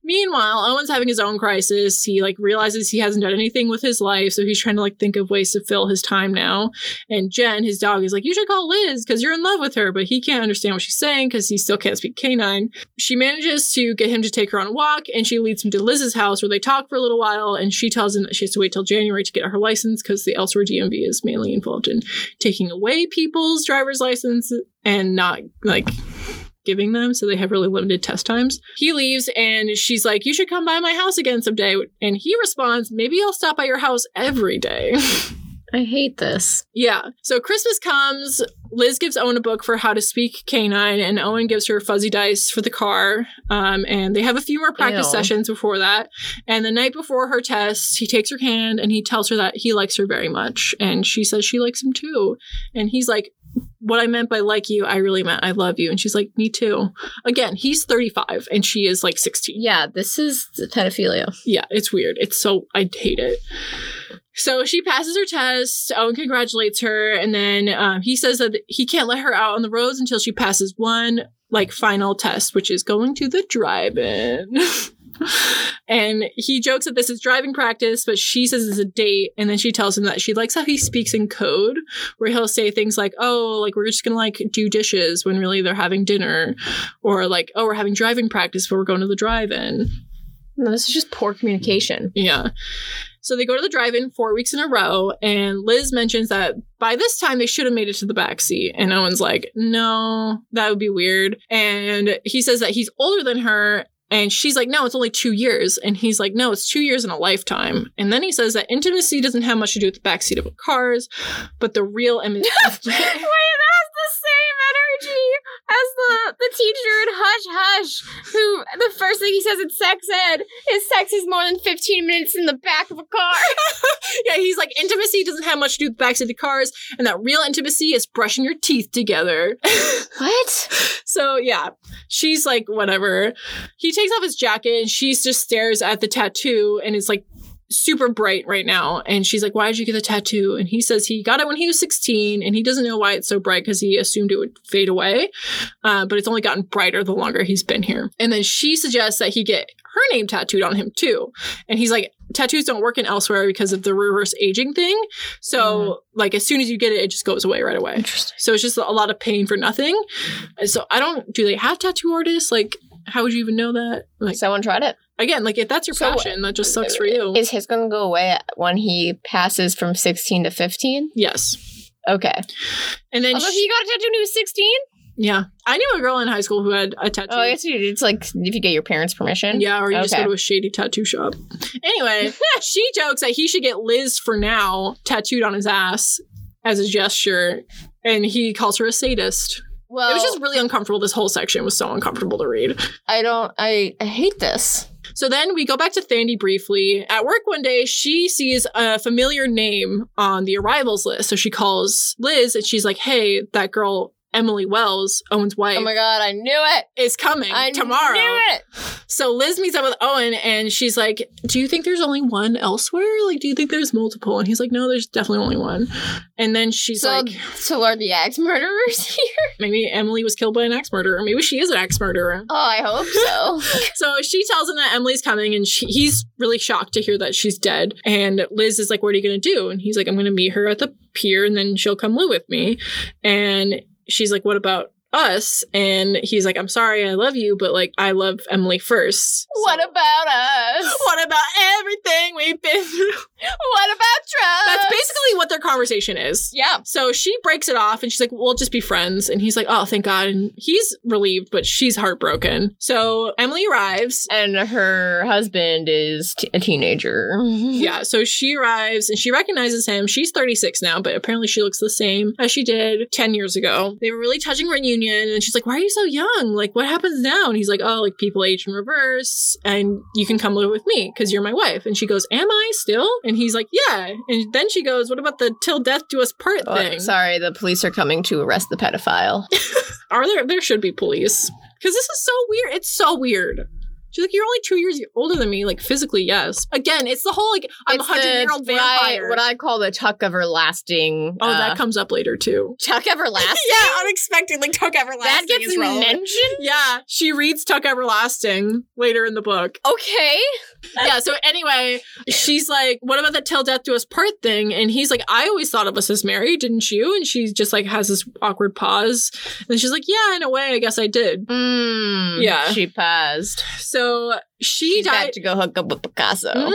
B: Meanwhile, Owen's having his own crisis. He like realizes he hasn't done anything with his life, so he's trying to like think of ways to fill his time now. And Jen, his dog, is like, "You should call Liz because you're in love with her," but he can't understand what she's saying because he still can't speak canine. She manages to get him to take her on a walk, and she leads him to Liz's house where they talk for a little while. And she tells him that she has to wait till January to get her license because the Elsewhere DMV is mainly involved in taking away people's driver's license and not like giving them, so they have really limited test times. He leaves and she's like, You should come by my house again someday. And he responds, Maybe I'll stop by your house every day. <laughs>
A: I hate this.
B: yeah. So Christmas comes. Liz gives Owen a book for how to speak canine, and Owen gives her fuzzy dice for the car. Um, and they have a few more practice
A: Ew.
B: sessions before that. And the night before her test, he takes her hand and he tells her that he likes her very much. And she says she likes him too. And he's like, what I meant by like you, I really meant I love you. And she's like, me too. Again, he's 35 and she is like 16.
A: Yeah, this is pedophilia.
B: Yeah, it's weird. It's so, I hate it. So she passes her test. Owen congratulates her. And then um, he says that he can't let her out on the roads until she passes one, like, final test, which is going to the drive in. <laughs> <laughs> and he jokes that this is driving practice, but she says it's a date. And then she tells him that she likes how he speaks in code, where he'll say things like, oh, like, we're just gonna, like, do dishes when really they're having dinner. Or, like, oh, we're having driving practice, but we're going to the drive in.
A: No, this is just poor communication.
B: Yeah. So they go to the drive-in four weeks in a row, and Liz mentions that by this time they should have made it to the back seat. And Owen's like, "No, that would be weird." And he says that he's older than her, and she's like, "No, it's only two years." And he's like, "No, it's two years in a lifetime." And then he says that intimacy doesn't have much to do with the backseat of cars, but the real intimacy. <laughs>
A: Wait, that's the same energy as the the teacher in Hush Hush, who the first thing he says in sex ed is sex is more than fifteen minutes in the back of a car. <laughs>
B: yeah, he's like, intimacy doesn't have much to do with the back seat of cars, and that real intimacy is brushing your teeth together. <laughs>
A: what?
B: So yeah, she's like, whatever. He takes off his jacket and she just stares at the tattoo and is like super bright right now. And she's like, why did you get the tattoo? And he says he got it when he was 16 and he doesn't know why it's so bright because he assumed it would fade away. Uh, but it's only gotten brighter the longer he's been here. And then she suggests that he get her name tattooed on him too. And he's like, tattoos don't work in elsewhere because of the reverse aging thing. So like as soon as you get it, it just goes away right away.
A: Interesting.
B: So it's just a lot of pain for nothing. So I don't. Do they have tattoo artists? Like, how would you even know that? Like
A: Someone tried it.
B: Again, like if that's your
A: So,
B: passion, that just sucks for you.
A: Is his going to go away when he passes from 16 to 15?
B: yes.
A: Okay.
B: And then
A: Although
B: she-
A: he got a tattoo when he was 16?
B: yeah, I knew a girl in high school who had a tattoo.
A: Oh, I guess it's like if you get your parents' permission.
B: Yeah, or you just go to a shady tattoo shop. Anyway, <laughs> she jokes that he should get Liz for now tattooed on his ass as a gesture, and he calls her a sadist.
A: Well,
B: it was just really uncomfortable. This whole section was so uncomfortable to read.
A: I don't, I, I hate this.
B: So then we go back to Thandi briefly. At work one day, she sees a familiar name on the arrivals list. So she calls Liz and she's like, hey, that girl, Emily Welles, Owen's wife,
A: Oh my god, I knew it.
B: is coming
A: I
B: tomorrow.
A: knew it.
B: So Liz meets up with Owen and she's like, Do you think there's only one elsewhere? Like, do you think there's multiple? And he's like, No, there's definitely only one. And then she's
A: So,
B: like,
A: so are the axe murderers <laughs> here?
B: Maybe Emily was killed by an axe murderer. Maybe she is an axe murderer.
A: Oh, I hope so. <laughs>
B: So she tells him that Emily's coming, and she, he's really shocked to hear that she's dead. And Liz is like, "What are you gonna do?" And he's like, "I'm gonna meet her at the pier, and then she'll come live with me." And she's like, "What about us?" And he's like, "I'm sorry, I love you, but like, I love Emily first.
A: what about us? <laughs>
B: What about everything we've been through?
A: What about trust?
B: That's basically what their conversation is.
A: Yeah.
B: So she breaks it off and she's like, we'll just be friends. And he's like, oh, thank God. And he's relieved, but she's heartbroken. So Emily arrives.
A: And her husband is t- a teenager. <laughs>
B: Yeah. So she arrives and she recognizes him. She's 36 now, but apparently she looks the same as she did 10 years ago. They were really touching reunion. And she's like, why are you so young? Like, what happens now? And he's like, oh, like people age in reverse and you can come live with me because you're my wife. And she goes, am I still? And he's like, yeah. And then she goes, what about the till death do us part
A: Oh,
B: thing?
A: sorry, the police are coming to arrest the pedophile. <laughs>
B: Are there? There should be police because this is so weird. It's so weird. She's like, you're only two years older than me, like physically, yes. Again, it's the whole like I'm a hundred year old
A: what I-
B: vampire.
A: What I, call the Tuck Everlasting.
B: oh,
A: uh,
B: that comes up later too.
A: Tuck Everlasting. <laughs>
B: yeah, unexpectedly, Tuck Everlasting
A: that gets
B: is
A: mentioned.
B: Yeah, she reads Tuck Everlasting later in the book.
A: Okay. <laughs>
B: yeah, so anyway, she's like, what about that till death do us part thing? And he's like, I always thought of us as married, didn't you? And she just like has this awkward pause. And she's like, yeah, in a way, I guess I did.
A: Mm,
B: Yeah.
A: She paused.
B: So she
A: She's
B: died.
A: to go hook up with Picasso.
B: Mm,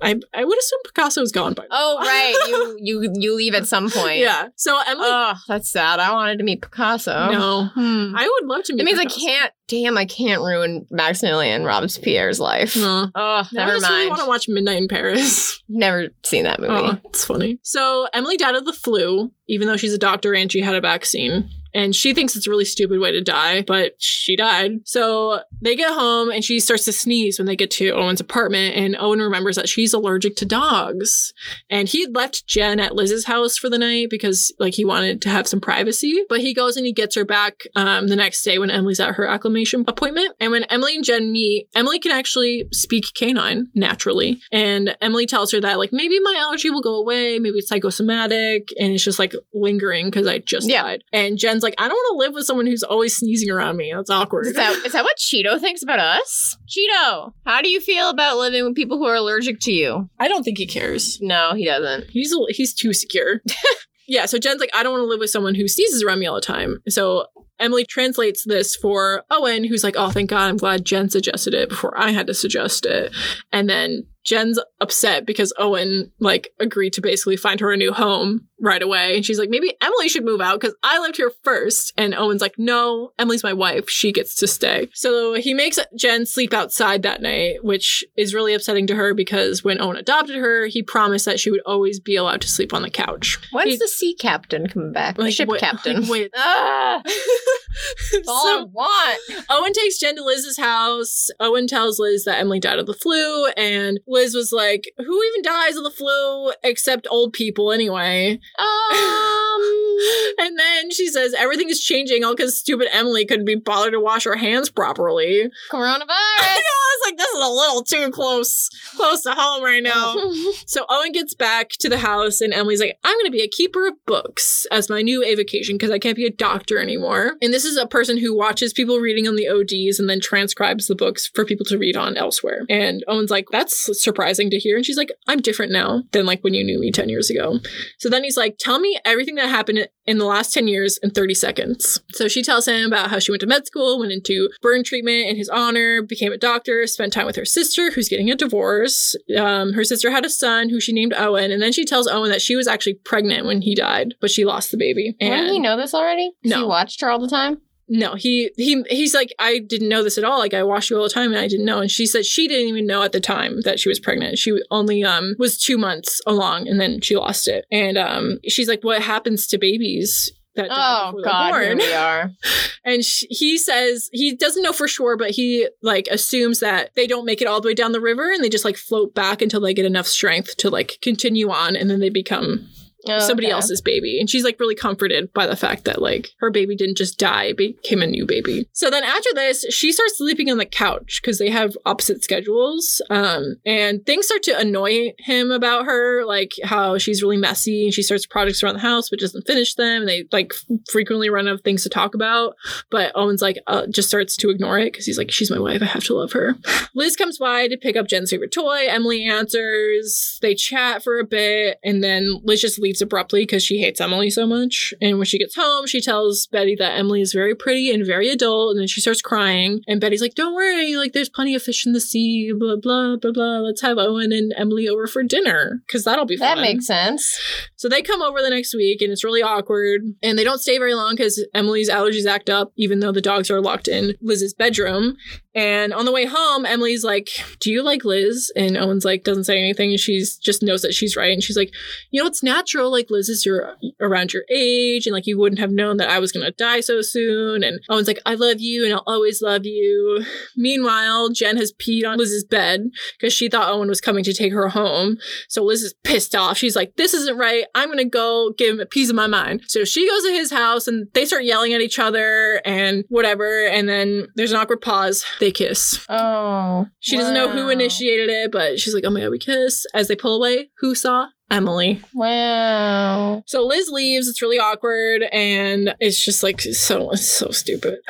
B: I I would assume Picasso's gone by now.
A: Oh right, you <laughs> you you leave at some point.
B: Yeah. So Emily.
A: Oh, that's sad. I wanted to meet Picasso.
B: no,
A: Hmm.
B: I would love to meet.
A: That means I can't. Damn, I can't ruin Maximilien Robespierre's life.
B: No.
A: Oh,
B: Now I
A: never
B: just really want to watch Midnight in Paris. <laughs>
A: Never seen that movie.
B: Oh, it's funny. So Emily died of the flu, even though she's a doctor and she had a vaccine. And she thinks it's a really stupid way to die, but she died. So they get home and she starts to sneeze when they get to Owen's apartment. And Owen remembers that she's allergic to dogs. And he left Jen at Liz's house for the night because like he wanted to have some privacy. But he goes and he gets her back um, the next day when Emily's at her acclimation appointment. And when Emily and Jen meet, Emily can actually speak canine naturally. And Emily tells her that like maybe my allergy will go away, maybe it's psychosomatic, and it's just like lingering because I just
A: Yeah.
B: died. And Jen's like, I don't want to live with someone who's always sneezing around me. That's awkward.
A: Is that is that what Cheeto thinks about us? Cheeto, how do you feel about living with people who are allergic to you?
B: I don't think he cares.
A: No, he doesn't.
B: He's he's too secure. <laughs> yeah, so Jen's like, I don't want to live with someone who sneezes around me all the time. So Emily translates this for Owen, who's like, Oh, thank God, I'm glad Jen suggested it before I had to suggest it. And then Jen's upset because Owen like agreed to basically find her a new home right away. And she's like, maybe Emily should move out because I lived here first. And Owen's like, no, Emily's my wife. She gets to stay. So he makes Jen sleep outside that night, which is really upsetting to her because when Owen adopted her, he promised that she would always be allowed to sleep on the couch.
A: When's
B: He-
A: the sea captain coming back? The ship
B: wait- <laughs>
A: captain.
B: like, wait. <laughs>
A: Ah, <laughs> all I want.
B: Owen takes Jen to Liz's house. Owen tells Liz that Emily died of the flu, and Liz was like, Who even dies of the flu except old people anyway?
A: Um, <laughs>
B: And then she says, Everything is changing all because stupid Emily couldn't be bothered to wash her hands properly.
A: coronavirus. <laughs>
B: I was like, this is a little too close, close to home right now. <laughs> So Owen gets back to the house, and Emily's like, I'm going to be a keeper of books as my new avocation because I can't be a doctor anymore. And this is a person who watches people reading on the ODs and then transcribes the books for people to read on elsewhere. And Owen's like, That's surprising to hear. And she's like, I'm different now than like when you knew me 10 years ago. So then he's like, Tell me everything that happened in the last 10 years in 30 seconds. So she tells him about how she went to med school, went into burn treatment in his honor, became a doctor, spent time with her sister, who's getting a divorce. Um, her sister had a son who she named Owen. And then she tells Owen that she was actually pregnant when he died, but she lost the baby. And
A: Didn't he know this already?
B: No.
A: He watched her all the time?
B: No, he he he's like, I didn't know this at all. Like I watched you all the time and I didn't know. And she said she didn't even know at the time that she was pregnant. She only um was two months along and then she lost it. And um she's like, What happens to babies? That
A: Oh, God, here we are. <laughs>
B: And sh- he says he doesn't know for sure, but he like assumes that they don't make it all the way down the river and they just like float back until they get enough strength to like continue on, and then they become somebody
A: Okay.
B: else's baby. And she's like really comforted by the fact that like her baby didn't just die, it became a new baby. So then after this, she starts sleeping on the couch because they have opposite schedules. Um, and things start to annoy him about her, like how she's really messy and she starts projects around the house but doesn't finish them. And they like frequently run out of things to talk about. But Owen's like uh, just starts to ignore it because he's like, she's my wife. I have to love her. <laughs> Liz comes by to pick up Jen's favorite toy. Emily answers. They chat for a bit, and then Liz just leaves abruptly because she hates Emily so much. And when she gets home, she tells Betty that Emily is very pretty and very adult, and then she starts crying. And Betty's like, "Don't worry, like there's plenty of fish in the sea. Blah blah blah blah. Let's have Owen and Emily over for dinner because that'll be fun.
A: That makes sense.
B: So they come over the next week and it's really awkward. And they don't stay very long because Emily's allergies act up, even though the dogs are locked in Liz's bedroom. And on the way home, Emily's like, Do you like Liz? And Owen's like, doesn't say anything. She's just knows that she's right. And she's like, You know, it's natural. Like, Liz is your around your age. And like, you wouldn't have known that I was to die so soon. And Owen's like, I love you and I'll always love you. Meanwhile, Jen has peed on Liz's bed because she thought Owen was coming to take her home. So Liz is pissed off. She's like, This isn't right. I'm to go give him a piece of my mind. So she goes to his house and they start yelling at each other and whatever. And then there's an awkward pause. They kiss.
A: Oh.
B: She doesn't know who initiated it, but she's like, Oh my God, we kiss. As they pull away, who saw? Emily.
A: Wow.
B: So Liz leaves. It's really awkward, and it's just like so so stupid. <laughs>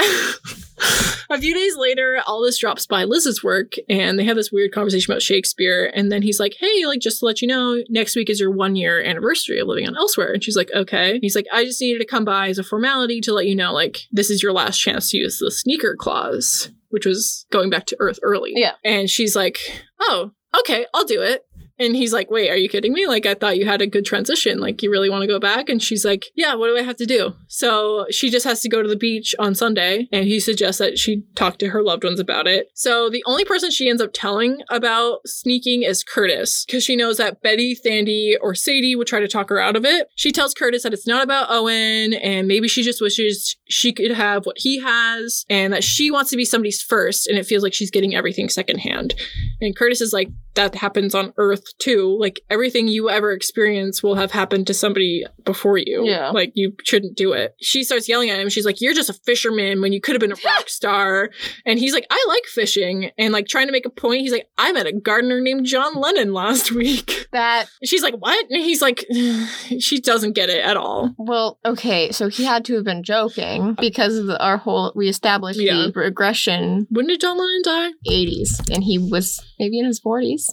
B: a few days later, Aldous drops by Liz's work, and they have this weird conversation about Shakespeare. And then he's like, "Hey, like just to let you know, next week is your one year anniversary of living on Elsewhere." And she's like, "Okay." He's like, "I just needed to come by as a formality to let you know, like this is your last chance to use the sneaker clause." Which was going back to Earth early.
A: Yeah.
B: And she's like, Oh, okay, I'll do it. And he's like, Wait, are you kidding me? Like, I thought you had a good transition. Like, you really want to go back? And she's like, Yeah, what do I have to do? So she just has to go to the beach on Sunday. And he suggests that she talk to her loved ones about it. So the only person she ends up telling about sneaking is Curtis, because she knows that Betty, Thandi, or Sadie would try to talk her out of it. She tells Curtis that it's not about Owen, and maybe she just wishes she could have what he has, and that she wants to be somebody's first, and it feels like she's getting everything secondhand. And Curtis is like, that happens on Earth too. Like everything you ever experience will have happened to somebody before you.
A: Yeah.
B: Like you shouldn't do it. She starts yelling at him. She's like, You're just a fisherman when you could have been a <laughs> rock star. And he's like, I like fishing. And like trying to make a point, he's like, I met a gardener named John Lennon last <laughs> week.
A: That
B: she's like, What? And he's like, <sighs> She doesn't get it at all.
A: well, okay, so he had to have been joking because of our whole we established
B: Yeah.
A: the regression
B: When did John Lennon die?
A: 80s, and he was maybe in his 40s.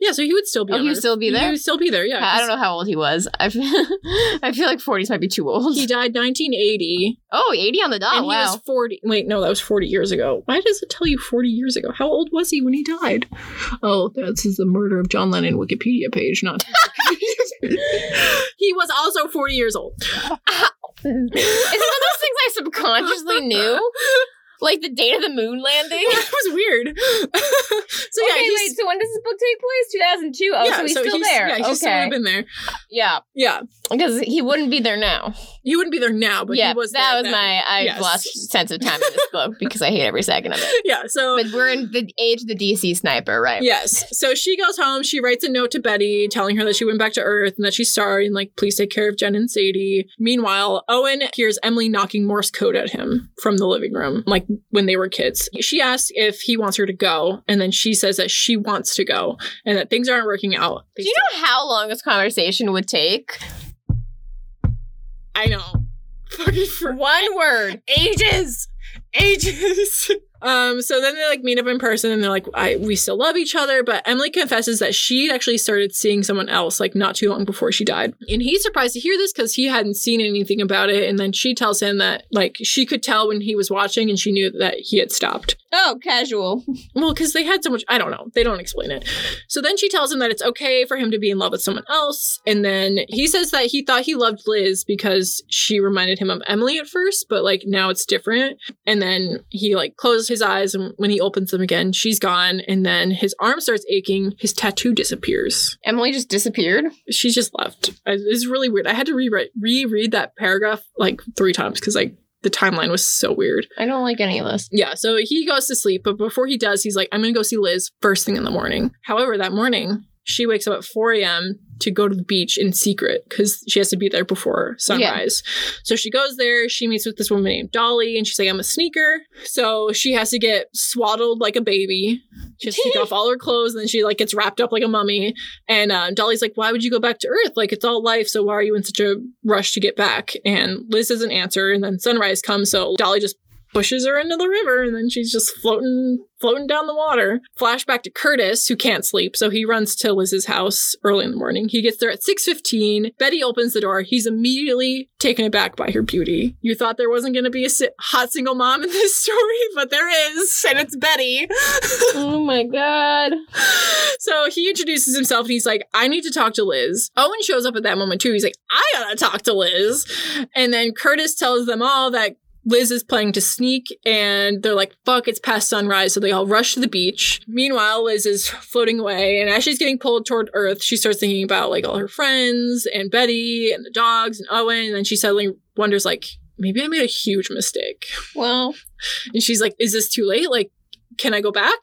B: Yeah, so he would still be
A: Oh, he would
B: Earth.
A: still be there?
B: He would still be there, yeah.
A: I don't know how old he was. <laughs> I feel, I feel like 40s might be too old.
B: He died 1980.
A: oh, 80 on the dot.
B: and he was 40. Wait, no, that was 40 years ago. Why does it tell you 40 years ago? How old was he when he died? Oh, this is the murder of John Lennon Wikipedia page, not. <laughs> he was also 40 years old.
A: Is it one of those things I subconsciously knew? <laughs> Like the date of the moon landing? <laughs>
B: it was weird. <laughs> so yeah,
A: okay,
B: he's,
A: wait, so when does this book take place? 2002. Oh,
B: yeah,
A: so he's still there.
B: Yeah, he still
A: okay.
B: have been there.
A: yeah,
B: Yeah,
A: because he wouldn't be there now.
B: he wouldn't be there now, but
A: yeah,
B: he was.
A: that was
B: then.
A: my. I
B: Yes.
A: lost sense of time in this <laughs> book because I hate every second of it.
B: Yeah, so
A: But we're in the age of the DC sniper, right?
B: Yes. So she goes home. She writes a note to Betty telling her that she went back to Earth and that she's sorry and like, please take care of Jen and Sadie. Meanwhile, Owen hears Emily knocking Morse code at him from the living room, like when they were kids. She asks if he wants her to go, and then she says that she wants to go and that things aren't working out.
A: Do you know how long this conversation would take?
B: I know. <laughs> Fucking for
A: One word.
B: ages. Ages. <laughs> um, so then they like meet up in person and they're like, I we still love each other, but Emily confesses that she actually started seeing someone else like not too long before she died. And he's surprised to hear this because he hadn't seen anything about it. And then she tells him that like she could tell when he was watching and she knew that he had stopped.
A: Oh, casual.
B: Well, because they had so much, I don't know. They don't explain it. So then she tells him that it's okay for him to be in love with someone else. And then he says that he thought he loved Liz because she reminded him of Emily at first, but like now it's different. And then he like closes his eyes, and when he opens them again, she's gone. And then his arm starts aching. His tattoo disappears.
A: Emily just disappeared.
B: She just left. It's really weird. I had to rewrite, reread that paragraph like three times because like the timeline was so weird.
A: I don't like any of this.
B: Yeah, so he goes to sleep, but before he does, he's like, I'm gonna go see Liz first thing in the morning. However, that morning, she wakes up at 4 a.m. to go to the beach in secret because she has to be there before sunrise. So she goes there, she meets with this woman named Dolly, and she's like, I'm a sneaker. So she has to get swaddled like a baby. She has to take <laughs> off all her clothes, and then she like gets wrapped up like a mummy. And uh, Dolly's like, Why would you go back to Earth? Like, it's all life, so why are you in such a rush to get back? And Liz doesn't answer, and then sunrise comes, so Dolly just pushes her into the river and then she's just floating floating down the water flashback to curtis who can't sleep so he runs to liz's house early in the morning he gets there at 6.15 betty opens the door he's immediately taken aback by her beauty you thought there wasn't going to be a si- hot single mom in this <laughs> story but there is and it's betty <laughs>
A: Oh my god.
B: so he introduces himself and he's like, I need to talk to Liz. Owen shows up at that moment too. He's like, I gotta talk to Liz. And then Curtis tells them all that Liz is planning to sneak and they're like, fuck, it's past sunrise. So they all rush to the beach. Meanwhile, Liz is floating away. And as she's getting pulled toward Earth, she starts thinking about like all her friends and Betty and the dogs and Owen. And then she suddenly wonders, like, maybe I made a huge mistake.
A: Well,
B: And she's like, Is this too late? Like, can I go back?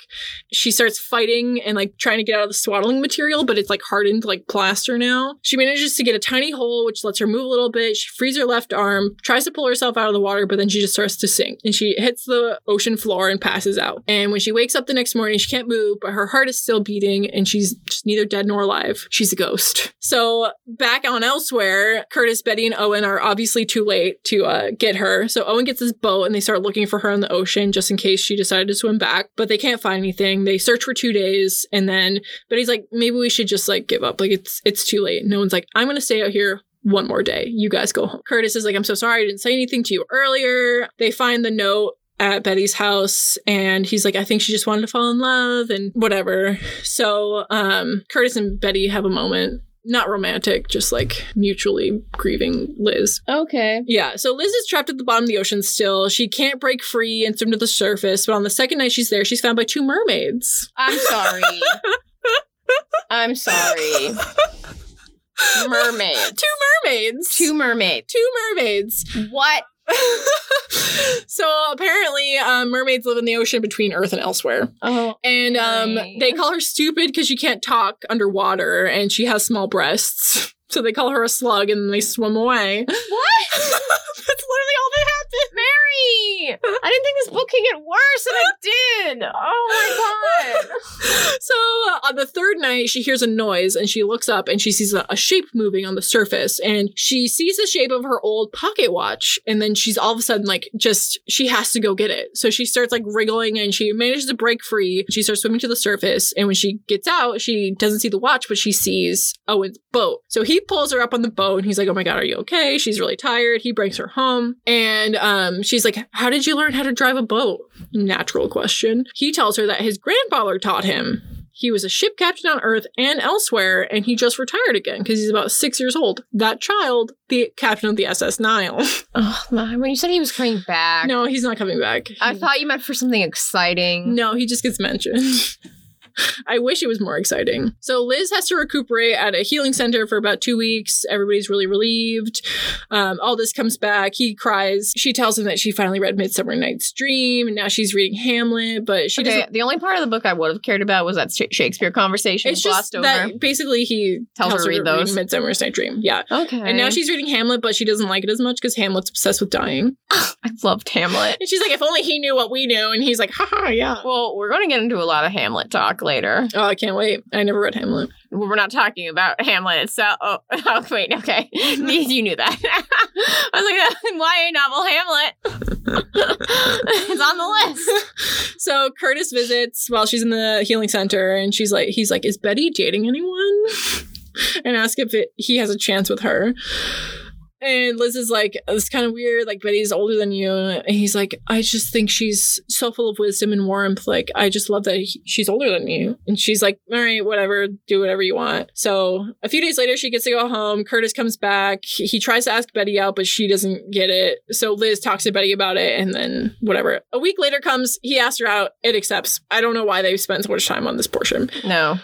B: She starts fighting and like trying to get out of the swaddling material, but it's like hardened like plaster now. She manages to get a tiny hole, which lets her move a little bit. She frees her left arm, tries to pull herself out of the water, but then she just starts to sink and she hits the ocean floor and passes out. And when she wakes up the next morning, she can't move, but her heart is still beating and she's just neither dead nor alive. She's a ghost. <laughs> So back on elsewhere, Curtis, Betty, and Owen are obviously too late to uh, get her. So Owen gets his boat and they start looking for her in the ocean just in case she decided to swim back. But they can't find anything. They search for two days and then but he's like, maybe we should just like give up. Like it's it's too late. No one's like, I'm gonna stay out here one more day. You guys go home. Curtis is like, I'm so sorry I didn't say anything to you earlier. They find the note at Betty's house and he's like, I think she just wanted to fall in love and whatever. So um Curtis and Betty have a moment. Not romantic, just like mutually grieving Liz.
A: okay.
B: Yeah, so Liz is trapped at the bottom of the ocean still. She can't break free and swim to the surface, but on the second night she's there, she's found by two mermaids.
A: I'm sorry. <laughs> I'm sorry. <laughs> Mermaid.
B: Two mermaids.
A: Two mermaids.
B: two mermaids.
A: What? <laughs>
B: so apparently, um, mermaids live in the ocean between Earth and elsewhere,
A: Oh.
B: and um, they call her stupid because she can't talk underwater and she has small breasts. So they call her a slug and they swim away.
A: What? <laughs>
B: That's literally all that happened.
A: Mary! I didn't think this book could get worse, and it did. Oh my god. <laughs>
B: So uh, on the third night, she hears a noise and she looks up and she sees a, a shape moving on the surface. And she sees the shape of her old pocket watch. And then she's all of a sudden like, just, she has to go get it. So she starts like wriggling and she manages to break free. She starts swimming to the surface. And when she gets out, she doesn't see the watch, but she sees Owen's boat. So he pulls her up on the boat and he's like, Oh my God, are you okay? She's really tired. He brings her home. And um, she's like, How did you learn how to drive a boat? Natural question. He tells her that his grandfather taught him. He was a ship captain on Earth and elsewhere, and he just retired again because he's about six years old. That child, the captain of the SS Nile. <laughs>
A: Oh, man. When you said he was coming back,
B: no, he's not coming back.
A: I thought you meant for something exciting.
B: no, he just gets mentioned. <laughs> <laughs> I wish it was more exciting. So Liz has to recuperate at a healing center for about two weeks. Everybody's really relieved. Um, Aldous comes back. He cries. She tells him that she finally read Midsummer Night's Dream, and now she's reading Hamlet. But she
A: okay,
B: doesn't.
A: the only part of the book I would have cared about was that Shakespeare conversation
B: It's just
A: over.
B: that basically he
A: Tells her to read those.
B: Midsummer Night's Dream. Yeah.
A: okay.
B: And now she's reading Hamlet, but she doesn't like it as much because Hamlet's obsessed with dying. <laughs>
A: I loved Hamlet.
B: And she's like, if only he knew what we knew. And he's like, haha, yeah.
A: Well, we're going to get into a lot of Hamlet talk later.
B: Oh, I can't wait. I never read Hamlet.
A: We're not talking about Hamlet So, Oh, <laughs> oh wait, okay. <laughs> you knew that. <laughs> I was like, YA novel Hamlet. it's on the list.
B: So Curtis visits while she's in the healing center, and she's like, he's like, is Betty dating anyone? and ask if it, he has a chance with her. And Liz is like, it's kind of weird. Like, Betty's older than you. And he's like, I just think she's so full of wisdom and warmth. Like, I just love that he- she's older than you. And she's like, all right, whatever, do whatever you want. So a few days later, she gets to go home. Curtis comes back. He tries to ask Betty out, but she doesn't get it. So Liz talks to Betty about it. And then whatever. A week later comes, he asks her out. It accepts. I don't know why they spent so much time on this portion.
A: No.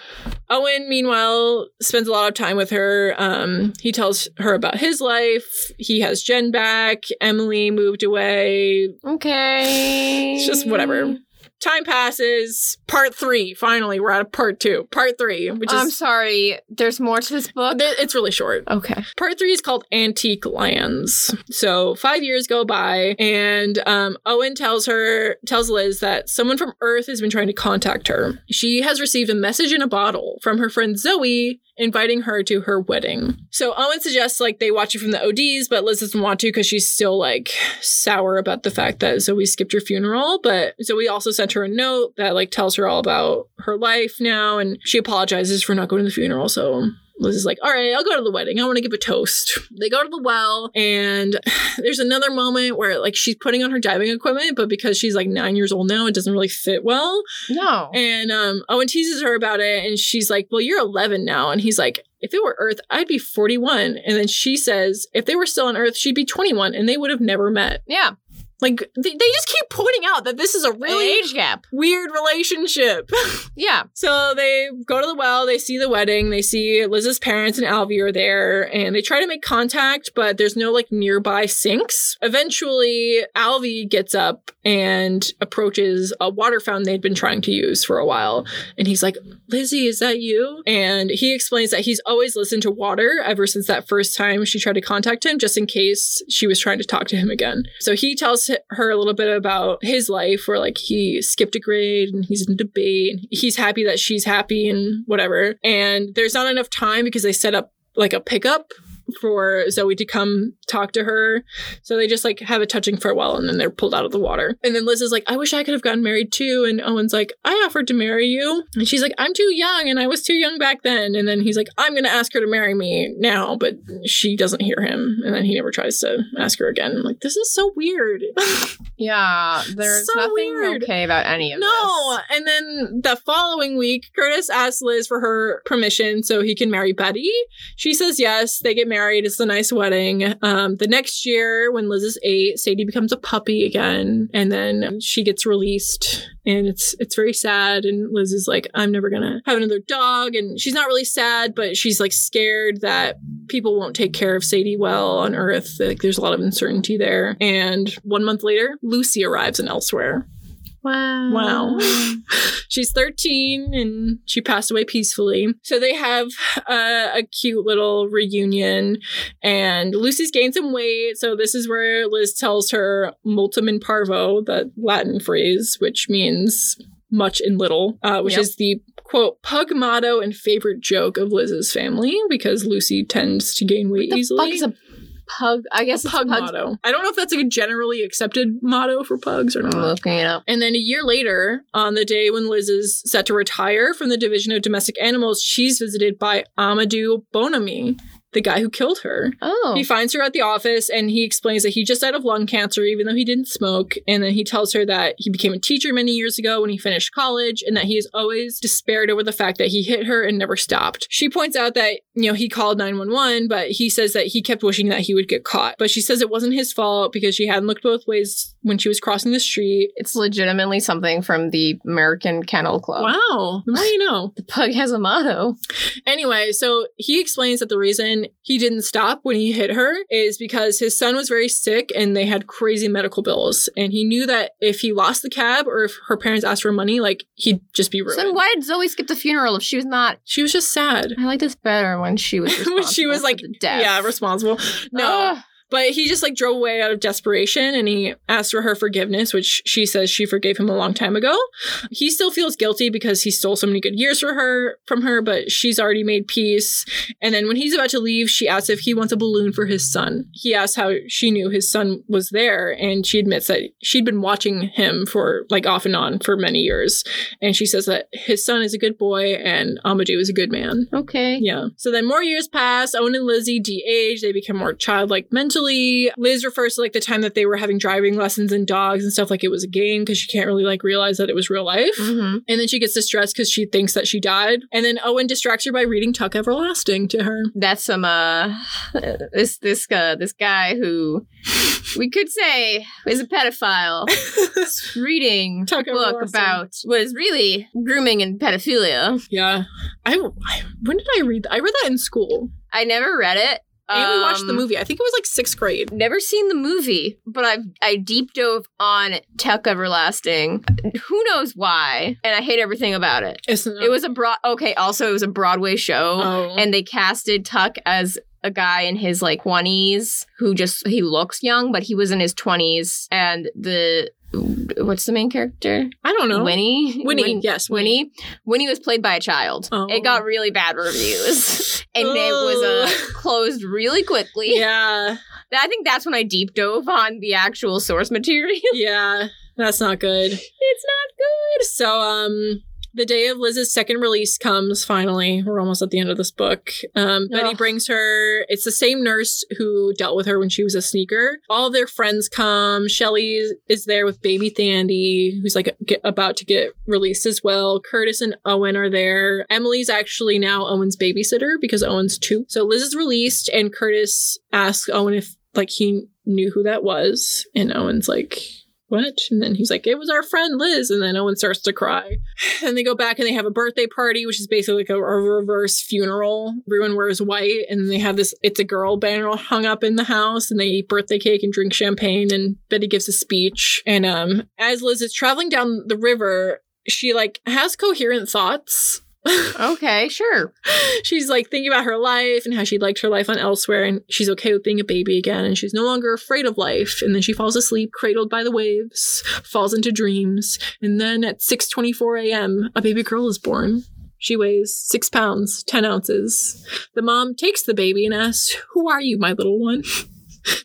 B: Owen, meanwhile, spends a lot of time with her. Um, he tells her about his life. He has Jen back. Emily moved away.
A: Okay.
B: It's just whatever. Time passes. Part three. Finally, we're at part two. Part three, which
A: I'm sorry. There's more to this book.
B: th- it's really short.
A: Okay.
B: Part three is called Antique Lands. So five years go by, and um, Owen tells her, tells Liz that someone from Earth has been trying to contact her. She has received a message in a bottle from her friend Zoe inviting her to her wedding. So Owen suggests like they watch it from the ODs, but Liz doesn't want to because she's still like sour about the fact that Zoe skipped her funeral. But Zoe also sent her a note that like tells her all about her life now, and she apologizes for not going to the funeral. So Liz is like, all right, I'll go to the wedding. I want to give a toast. <laughs> They go to the well, and <sighs> there's another moment where like she's putting on her diving equipment, but because she's like nine years old now, it doesn't really fit well.
A: No.
B: And um, Owen teases her about it, and she's like, well, you're 11 now. And he's like, if it were Earth, I'd be 41. And then she says, if they were still on Earth, she'd be 21, and they would have never met.
A: yeah.
B: Like, they, they just keep pointing out that this is a really
A: age gap.
B: weird relationship. <laughs>
A: Yeah.
B: So they go to the well, they see the wedding, they see Liz's parents and Alvy are there, and they try to make contact, but there's no like nearby sinks. Eventually, Alvy gets up and approaches a water fountain they'd been trying to use for a while. And he's like, Lizzie, is that you? And he explains that he's always listened to water ever since that first time she tried to contact him, just in case she was trying to talk to him again. So he tells her a little bit about his life, where like he skipped a grade and he's in debate. And he's happy that she's happy and whatever. And there's not enough time because they set up like a pickup for Zoe to come talk to her. So they just like have a touching farewell and then they're pulled out of the water. And then Liz is like, I wish I could have gotten married too. And Owen's like, I offered to marry you. And she's like, I'm too young and I was too young back then. And then he's like, I'm going to ask her to marry me now. But she doesn't hear him. And then he never tries to ask her again. I'm like, this is so weird. <laughs>
A: Yeah. There's
B: So
A: nothing
B: weird.
A: okay about any of this. No.
B: And then the following week, Curtis asks Liz for her permission so he can marry Betty. She says yes. They get married. It's a nice wedding. Um, the next year, when Liz is eight, Sadie becomes a puppy again, and then she gets released, and it's it's very sad. And Liz is like, "I'm never gonna have another dog," and she's not really sad, but she's like scared that people won't take care of Sadie well on Earth. Like, there's a lot of uncertainty there. And one month later, Lucy arrives in Elsewhere.
A: Wow.
B: Wow. <gasps> She's 13 and she passed away peacefully. So they have uh, a cute little reunion and Lucy's gained some weight. So this is where Liz tells her multum in parvo, the Latin phrase, which means much in little, uh, which
A: Yep.
B: is the quote pug motto and favorite joke of Liz's family because Lucy tends to gain weight
A: the
B: easily.
A: Fuck is a pug? I guess
B: pug motto. I don't know if that's a generally accepted motto for pugs or
A: I'm
B: not.
A: looking it up.
B: And then a year later, on the day when Liz is set to retire from the Division of Domestic Animals, she's visited by Amadou Bonamy. The guy who killed her.
A: Oh.
B: He finds her at the office and he explains that he just died of lung cancer, even though he didn't smoke. And then he tells her that he became a teacher many years ago when he finished college and that he has always despaired over the fact that he hit her and never stopped. She points out that, you know, he called 911, but he says that he kept wishing that he would get caught. But she says it wasn't his fault because she hadn't looked both ways when she was crossing the street.
A: it's legitimately something from the American Kennel Club.
B: Wow. What do you know?
A: The pug has a motto.
B: Anyway, so he explains that the reason he didn't stop when he hit her is because his son was very sick and they had crazy medical bills. And he knew that if he lost the cab or if her parents asked for money, like he'd just be ruined.
A: So then why did Zoe skip the funeral if she was not?
B: She was just sad.
A: I like this better when she was <laughs>
B: when she was like,
A: for the death.
B: yeah, responsible. No,
A: Ugh.
B: But he just like drove away out of desperation and he asked for her forgiveness, which she says she forgave him a long time ago. He still feels guilty because he stole so many good years for her from her, but she's already made peace. And then when he's about to leave, she asks if he wants a balloon for his son. He asks how she knew his son was there, and she admits that she'd been watching him for like off and on for many years. And she says that his son is a good boy and Amadou is a good man.
A: Okay.
B: Yeah. So then more years pass. Owen and Lizzie de-age. They become more childlike mentally. Liz refers to like the time that they were having driving lessons and dogs and stuff like it was a game because she can't really like realize that it was real life.
A: hmm
B: And then she gets distressed because she thinks that she died. And then Owen distracts her by reading Tuck Everlasting to her.
A: That's some uh this this uh this guy who we could say is a pedophile <laughs> reading
B: Tuck
A: a book about what is really grooming and pedophilia.
B: yeah. I, I when did I read that? I read that in school.
A: I never read it.
B: And we watched the
A: Um,
B: movie. I think it was like sixth grade.
A: Never seen the movie, but I've I deep dove on Tuck Everlasting. Who knows why? And I hate everything about it.
B: Isn't
A: It was a broad. Okay, also it was a Broadway show,
B: Oh.
A: and they casted Tuck as a guy in his like twenties who just he looks young, but he was in his twenties, and the what's the main character?
B: I don't know.
A: Winnie.
B: Winnie,
A: Win-
B: yes,
A: Winnie. Winnie was played by a child.
B: Oh.
A: It got really bad reviews, <laughs> and it was uh, closed really quickly.
B: Yeah.
A: I think that's when I deep dove on the actual source material.
B: Yeah. That's not good. <laughs>
A: it's not good.
B: So, um, the day of Liz's second release comes finally. We're almost at the end of this book. Um, Betty
A: Ugh.
B: brings her, it's the same nurse who dealt with her when she was a sneaker. All of their friends come. Shelly is there with baby Thandi, who's like get, about to get released as well. Curtis and Owen are there. Emily's actually now Owen's babysitter because Owen's two. So Liz is released, and Curtis asks Owen if like he knew who that was. And Owen's like, what? And then he's like, it was our friend Liz. And then Owen starts to cry. <laughs> And they go back and they have a birthday party, which is basically like a, a reverse funeral. Everyone wears white and they have this It's a Girl banner hung up in the house and they eat birthday cake and drink champagne. And Betty gives a speech. And um, as Liz is traveling down the river, she like has coherent thoughts.
A: Okay, sure. <laughs>
B: she's like thinking about her life and how she liked her life on elsewhere and she's okay with being a baby again and she's no longer afraid of life and then she falls asleep cradled by the waves falls into dreams and then at 6.24 a.m a baby girl is born. She weighs six pounds ten ounces. The mom takes the baby and asks who are you my little one? <laughs>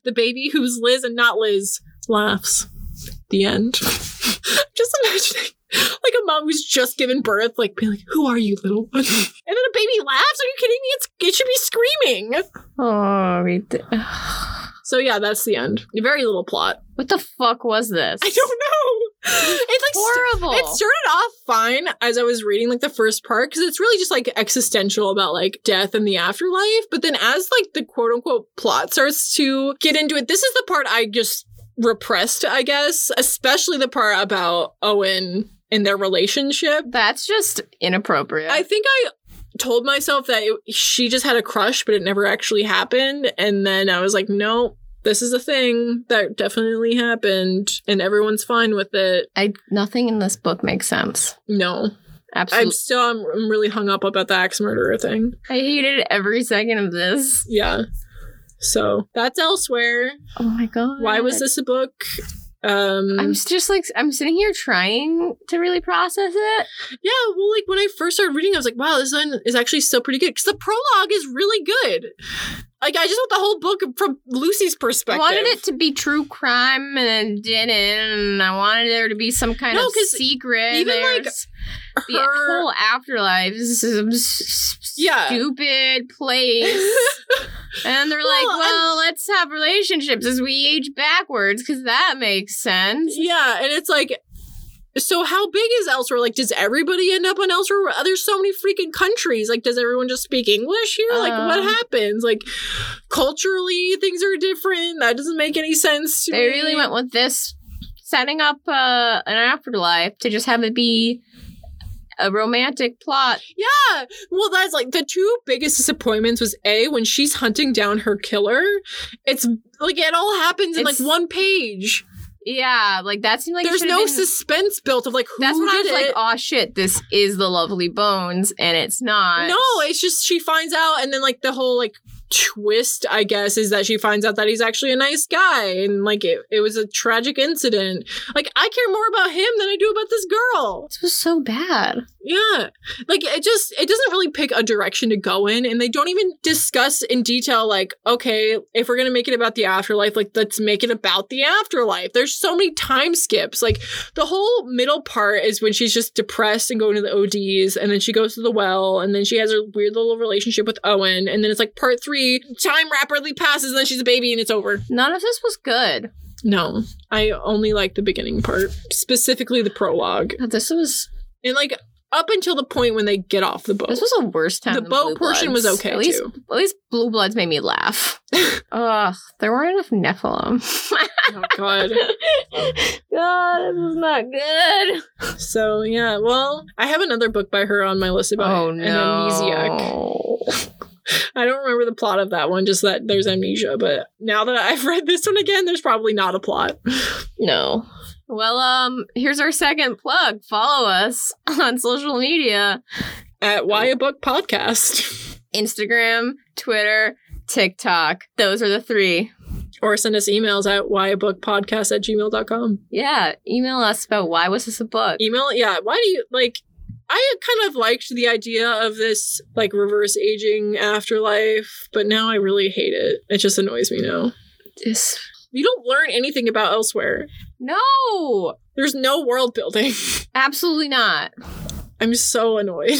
B: The baby who's liz and not liz laughs. The end. <laughs> Just imagining like a mom who's just given birth, like being like, "Who are you, little one?" And then a baby laughs. Are you kidding me? It's it should be screaming.
A: Oh, we
B: So yeah, that's the end. Very little plot.
A: what the fuck was this?
B: I don't know. It's like st-
A: Horrible.
B: it started off fine as I was reading like the first part because it's really just like existential about like death and the afterlife. But then as like the quote unquote plot starts to get into it, this is the part I just repressed, I guess, especially the part about Owen and their relationship.
A: That's just inappropriate.
B: I think I told myself that it, she just had a crush, but it never actually happened. And then I was like, no, this is a thing that definitely happened, and everyone's fine with it.
A: I nothing in this book makes sense.
B: No,
A: Absolutely.
B: I'm still I'm, I'm really hung up about the axe murderer thing.
A: I hated every second of this.
B: Yeah. So that's elsewhere.
A: Oh my god.
B: Why was this a book? Um
A: I'm just like I'm sitting here trying to really process it.
B: Yeah, well, like when I first started reading, I was like, wow, this one is actually still pretty good because the prologue is really good. Like I just want the whole book from Lucy's perspective.
A: I wanted it to be true crime and it didn't. And I wanted there to be some kind
B: No,
A: of secret.
B: even, like,
A: There's- the whole afterlife is some
B: Yeah.
A: stupid place. <laughs> and they're like,
B: Well,
A: well, let's have relationships as we age backwards because that makes sense.
B: yeah, and it's like. So how big is Elsewhere? Like, does everybody end up on Elsewhere? There's so many freaking countries. Like, does everyone just speak English here? Like, what
A: Um,
B: happens? Like, culturally, things are different. That doesn't make any sense. To
A: They
B: me.
A: really went with this, setting up uh, an afterlife to just have it be a romantic plot.
B: Yeah. Well, that's like the two biggest disappointments was A, when she's hunting down her killer, it's like it all happens in
A: It's-
B: like one page.
A: Yeah, like that seemed like
B: There's no
A: been-
B: suspense built of like who
A: That's when I
B: did
A: was like, oh shit, this is the lovely bones, and it's not.
B: no, it's just she finds out, and then like the whole like twist, I guess, is that she finds out that he's actually a nice guy, and like it, it was a tragic incident. Like I care more about him than I do about this girl.
A: this was so bad.
B: Yeah. Like it just it doesn't really pick a direction to go in and they don't even discuss in detail like okay, if we're going to make it about the afterlife, like let's make it about the afterlife. There's so many time skips. Like the whole middle part is when she's just depressed and going to the ODs and then she goes to the well and then she has her weird little relationship with Owen and then it's like part 3, time rapidly passes and then she's a baby and it's over.
A: None of this was good.
B: No. I only like the beginning part, specifically the prologue.
A: This was
B: And like up until the point when they get off the boat.
A: this was a worst time.
B: the boat
A: Blue
B: portion was okay
A: At least,
B: too.
A: at least Blue Bloods made me laugh. <laughs> Ugh, there weren't enough Nephilim. <laughs>
B: Oh god. <laughs>
A: God, this is not good.
B: so yeah, well, I have another book by her on my list about
A: Oh
B: an
A: no.
B: amnesiac. I don't remember the plot of that one, just that there's amnesia. But now that I've read this one again, there's probably not a plot.
A: No. Well, um, here's our second plug. Follow us <laughs> on social media
B: At Why a Book Podcast. <laughs>
A: Instagram, Twitter, TikTok. Those are the three.
B: Or send us emails at whyabookpodcast at gmail.com.
A: Yeah, email us about why was this a book?
B: Email, yeah. Why do you like? I kind of liked the idea of this like reverse aging afterlife, but now I really hate it. It just annoys me now.
A: This.
B: You don't learn anything about elsewhere.
A: No,
B: There's no world building.
A: absolutely not.
B: I'm so annoyed.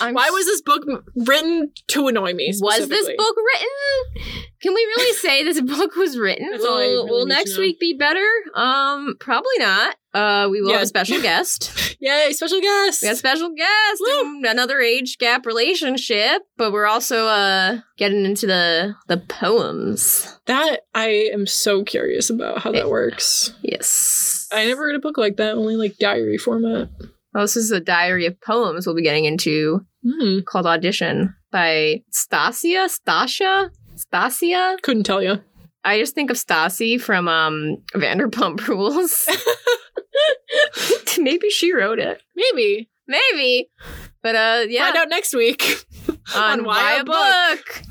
A: I'm
B: Why was this book written to annoy me?
A: was this book written? Can we really say this book was written?
B: That's all I
A: Will,
B: really
A: will next week be better? Um, probably not. Uh, we will
B: Yeah.
A: have a special <laughs> guest.
B: Yay, special guest.
A: We got a special guest, another age gap relationship, but we're also uh getting into the the poems.
B: that I am so curious about how that works.
A: Yes.
B: I never read a book like that, only like diary format.
A: Well, this is a diary of poems we'll be getting into
B: Hmm.
A: called Audition by Stasia, Stasia, Stasia.
B: Couldn't tell you.
A: I just think of Stassi from um Vanderpump <laughs> Rules. <laughs> Maybe she wrote it.
B: Maybe.
A: Maybe. But uh yeah.
B: Find out next week
A: on
B: on
A: Why
B: Why
A: a
B: a
A: Book.